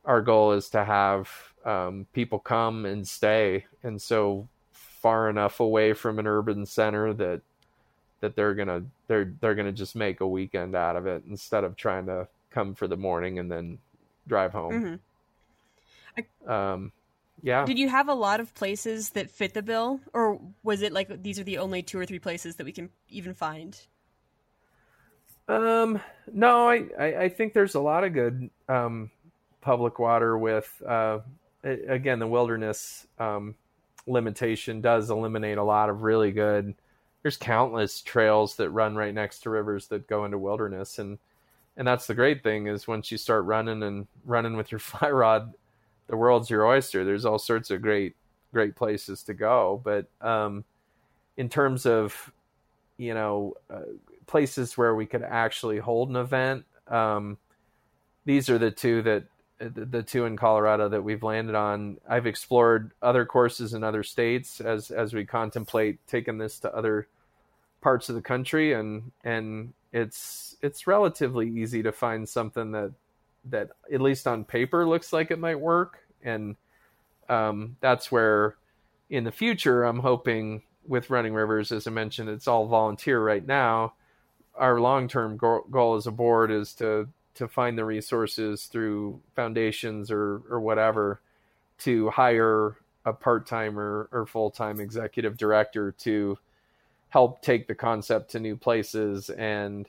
our goal is to have um, people come and stay, and so far enough away from an urban center that that they're gonna they're they're gonna just make a weekend out of it instead of trying to come for the morning and then drive home. Mm-hmm. I, um, yeah.
Did you have a lot of places that fit the bill, or was it like these are the only two or three places that we can even find?
Um, no, I, I, I think there's a lot of good um, public water with uh, again the wilderness um, limitation does eliminate a lot of really good. There's countless trails that run right next to rivers that go into wilderness, and and that's the great thing is once you start running and running with your fly rod the world's your oyster. There's all sorts of great great places to go, but um, in terms of you know uh, places where we could actually hold an event, um, these are the two that the two in Colorado that we've landed on. I've explored other courses in other states as as we contemplate taking this to other parts of the country and and it's it's relatively easy to find something that that at least on paper looks like it might work. And um, that's where in the future i'm hoping with running rivers as i mentioned it's all volunteer right now. Our long-term goal, goal as a board is to to find the resources through foundations or or whatever to hire a part-time or, or full-time executive director to help take the concept to new places and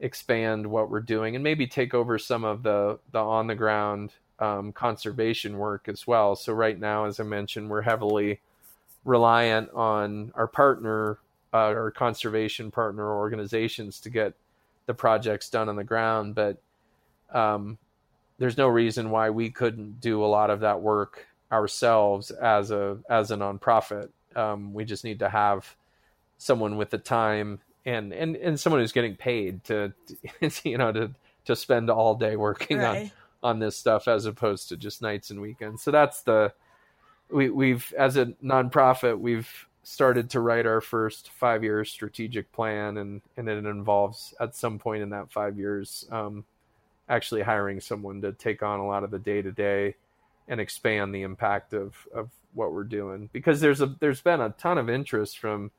expand what we're doing and maybe take over some of the the on the ground um, conservation work as well. So right now, as I mentioned, we're heavily reliant on our partner, uh, our conservation partner organizations to get the projects done on the ground. But um, there's no reason why we couldn't do a lot of that work ourselves as a as a nonprofit. Um, we just need to have someone with the time and and and someone who's getting paid to, you know to to spend all day working right. on on this stuff as opposed to just nights and weekends. So that's the we we've as a nonprofit we've started to write our first five year strategic plan and and it involves at some point in that five years um, actually hiring someone to take on a lot of the day to day and expand the impact of of what we're doing because there's a there's been a ton of interest from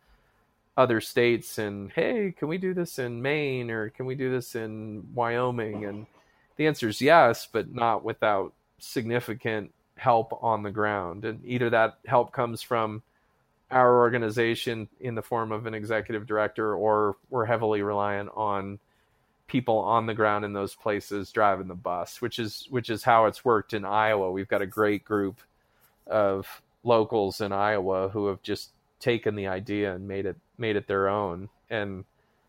other states and hey can we do this in Maine or can we do this in Wyoming and the answer is yes, but not without significant help on the ground. And either that help comes from our organization in the form of an executive director, or we're heavily reliant on people on the ground in those places driving the bus, which is which is how it's worked in Iowa. We've got a great group of locals in Iowa who have just taken the idea and made it made it their own. And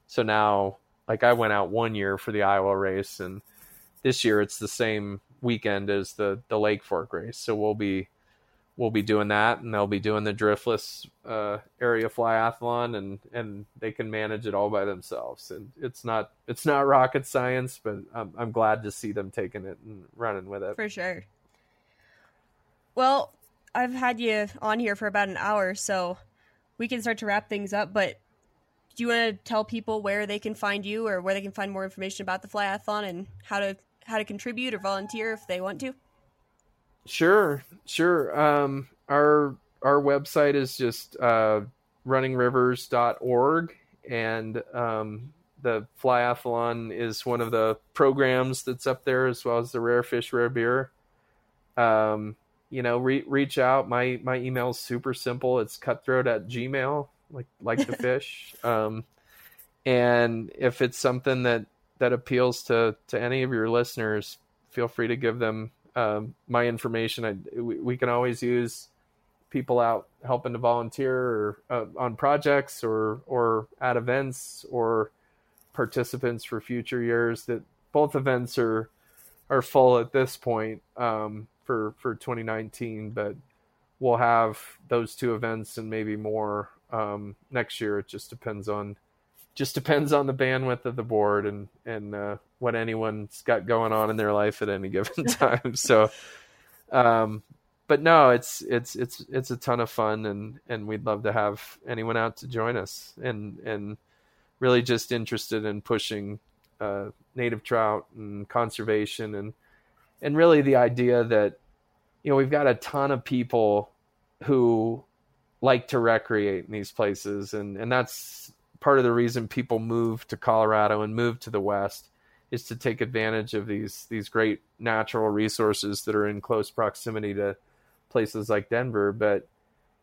so now like I went out one year for the Iowa race and this year it's the same weekend as the the Lake Fork race, so we'll be we'll be doing that, and they'll be doing the driftless uh, area flyathlon, and and they can manage it all by themselves. And it's not it's not rocket science, but I'm, I'm glad to see them taking it and running with it
for sure. Well, I've had you on here for about an hour, so we can start to wrap things up. But do you want to tell people where they can find you, or where they can find more information about the flyathlon, and how to how to contribute or volunteer if they want to?
Sure, sure. Um, our our website is just uh, runningrivers.org, and um, the flyathlon is one of the programs that's up there, as well as the rare fish, rare beer. Um, you know, re- reach out. My my email is super simple. It's cutthroat at Gmail, like like the fish. Um, and if it's something that that appeals to to any of your listeners, feel free to give them um, my information. I, we, we, can always use people out helping to volunteer or uh, on projects or or at events or participants for future years. That both events are are full at this point um, for for 2019, but we'll have those two events and maybe more um, next year. It just depends on just depends on the bandwidth of the board and and uh, what anyone's got going on in their life at any given time. so, um, but no, it's it's it's it's a ton of fun, and and we'd love to have anyone out to join us, and and really just interested in pushing uh, native trout and conservation, and and really the idea that you know we've got a ton of people who like to recreate in these places, and and that's part of the reason people move to Colorado and move to the West is to take advantage of these these great natural resources that are in close proximity to places like Denver. But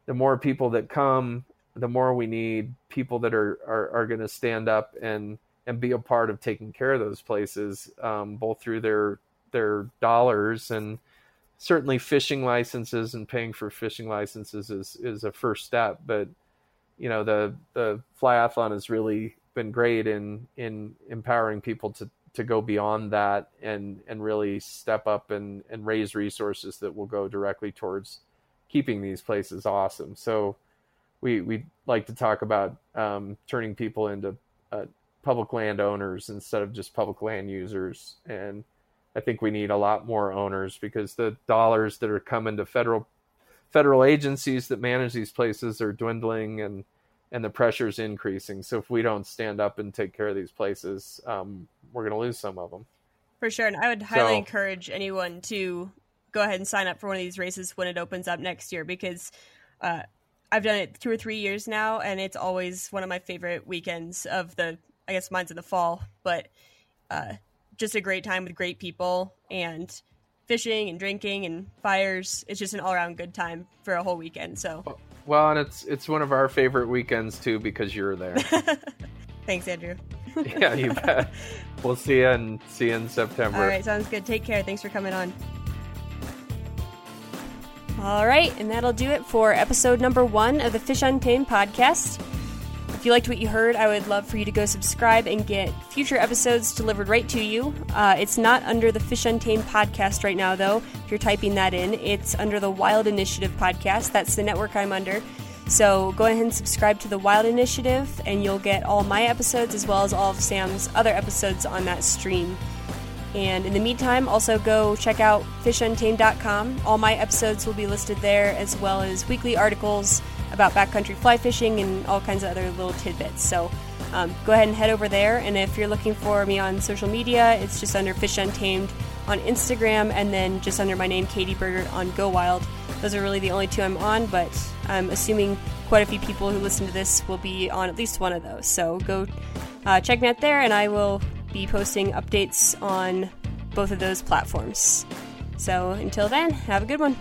the more people that come, the more we need people that are are, are going to stand up and and be a part of taking care of those places, um, both through their their dollars and certainly fishing licenses and paying for fishing licenses is is a first step, but you know the the flyathlon has really been great in in empowering people to to go beyond that and and really step up and and raise resources that will go directly towards keeping these places awesome. So we we like to talk about um, turning people into uh, public land owners instead of just public land users. And I think we need a lot more owners because the dollars that are coming to federal federal agencies that manage these places are dwindling and and the pressure is increasing. So if we don't stand up and take care of these places, um, we're going to lose some of them.
For sure, and I would highly so, encourage anyone to go ahead and sign up for one of these races when it opens up next year because uh, I've done it two or three years now, and it's always one of my favorite weekends of the. I guess mine's in the fall, but uh, just a great time with great people and fishing and drinking and fires. It's just an all around good time for a whole weekend. So,
well, and it's it's one of our favorite weekends too because you're there.
Thanks, Andrew.
yeah, you bet. We'll see you and see you in September.
All right, sounds good. Take care. Thanks for coming on. All right, and that'll do it for episode number one of the Fish Untamed podcast. If you liked what you heard, I would love for you to go subscribe and get future episodes delivered right to you. Uh, it's not under the Fish Untamed podcast right now, though. If you're typing that in, it's under the Wild Initiative podcast. That's the network I'm under. So go ahead and subscribe to the Wild Initiative, and you'll get all my episodes as well as all of Sam's other episodes on that stream. And in the meantime, also go check out fishuntamed.com. All my episodes will be listed there, as well as weekly articles about backcountry fly fishing and all kinds of other little tidbits. So um, go ahead and head over there. And if you're looking for me on social media, it's just under Fish Untamed on Instagram and then just under my name, Katie Berger, on Go Wild. Those are really the only two I'm on, but I'm assuming quite a few people who listen to this will be on at least one of those. So go uh, check me out there, and I will be posting updates on both of those platforms. So until then, have a good one.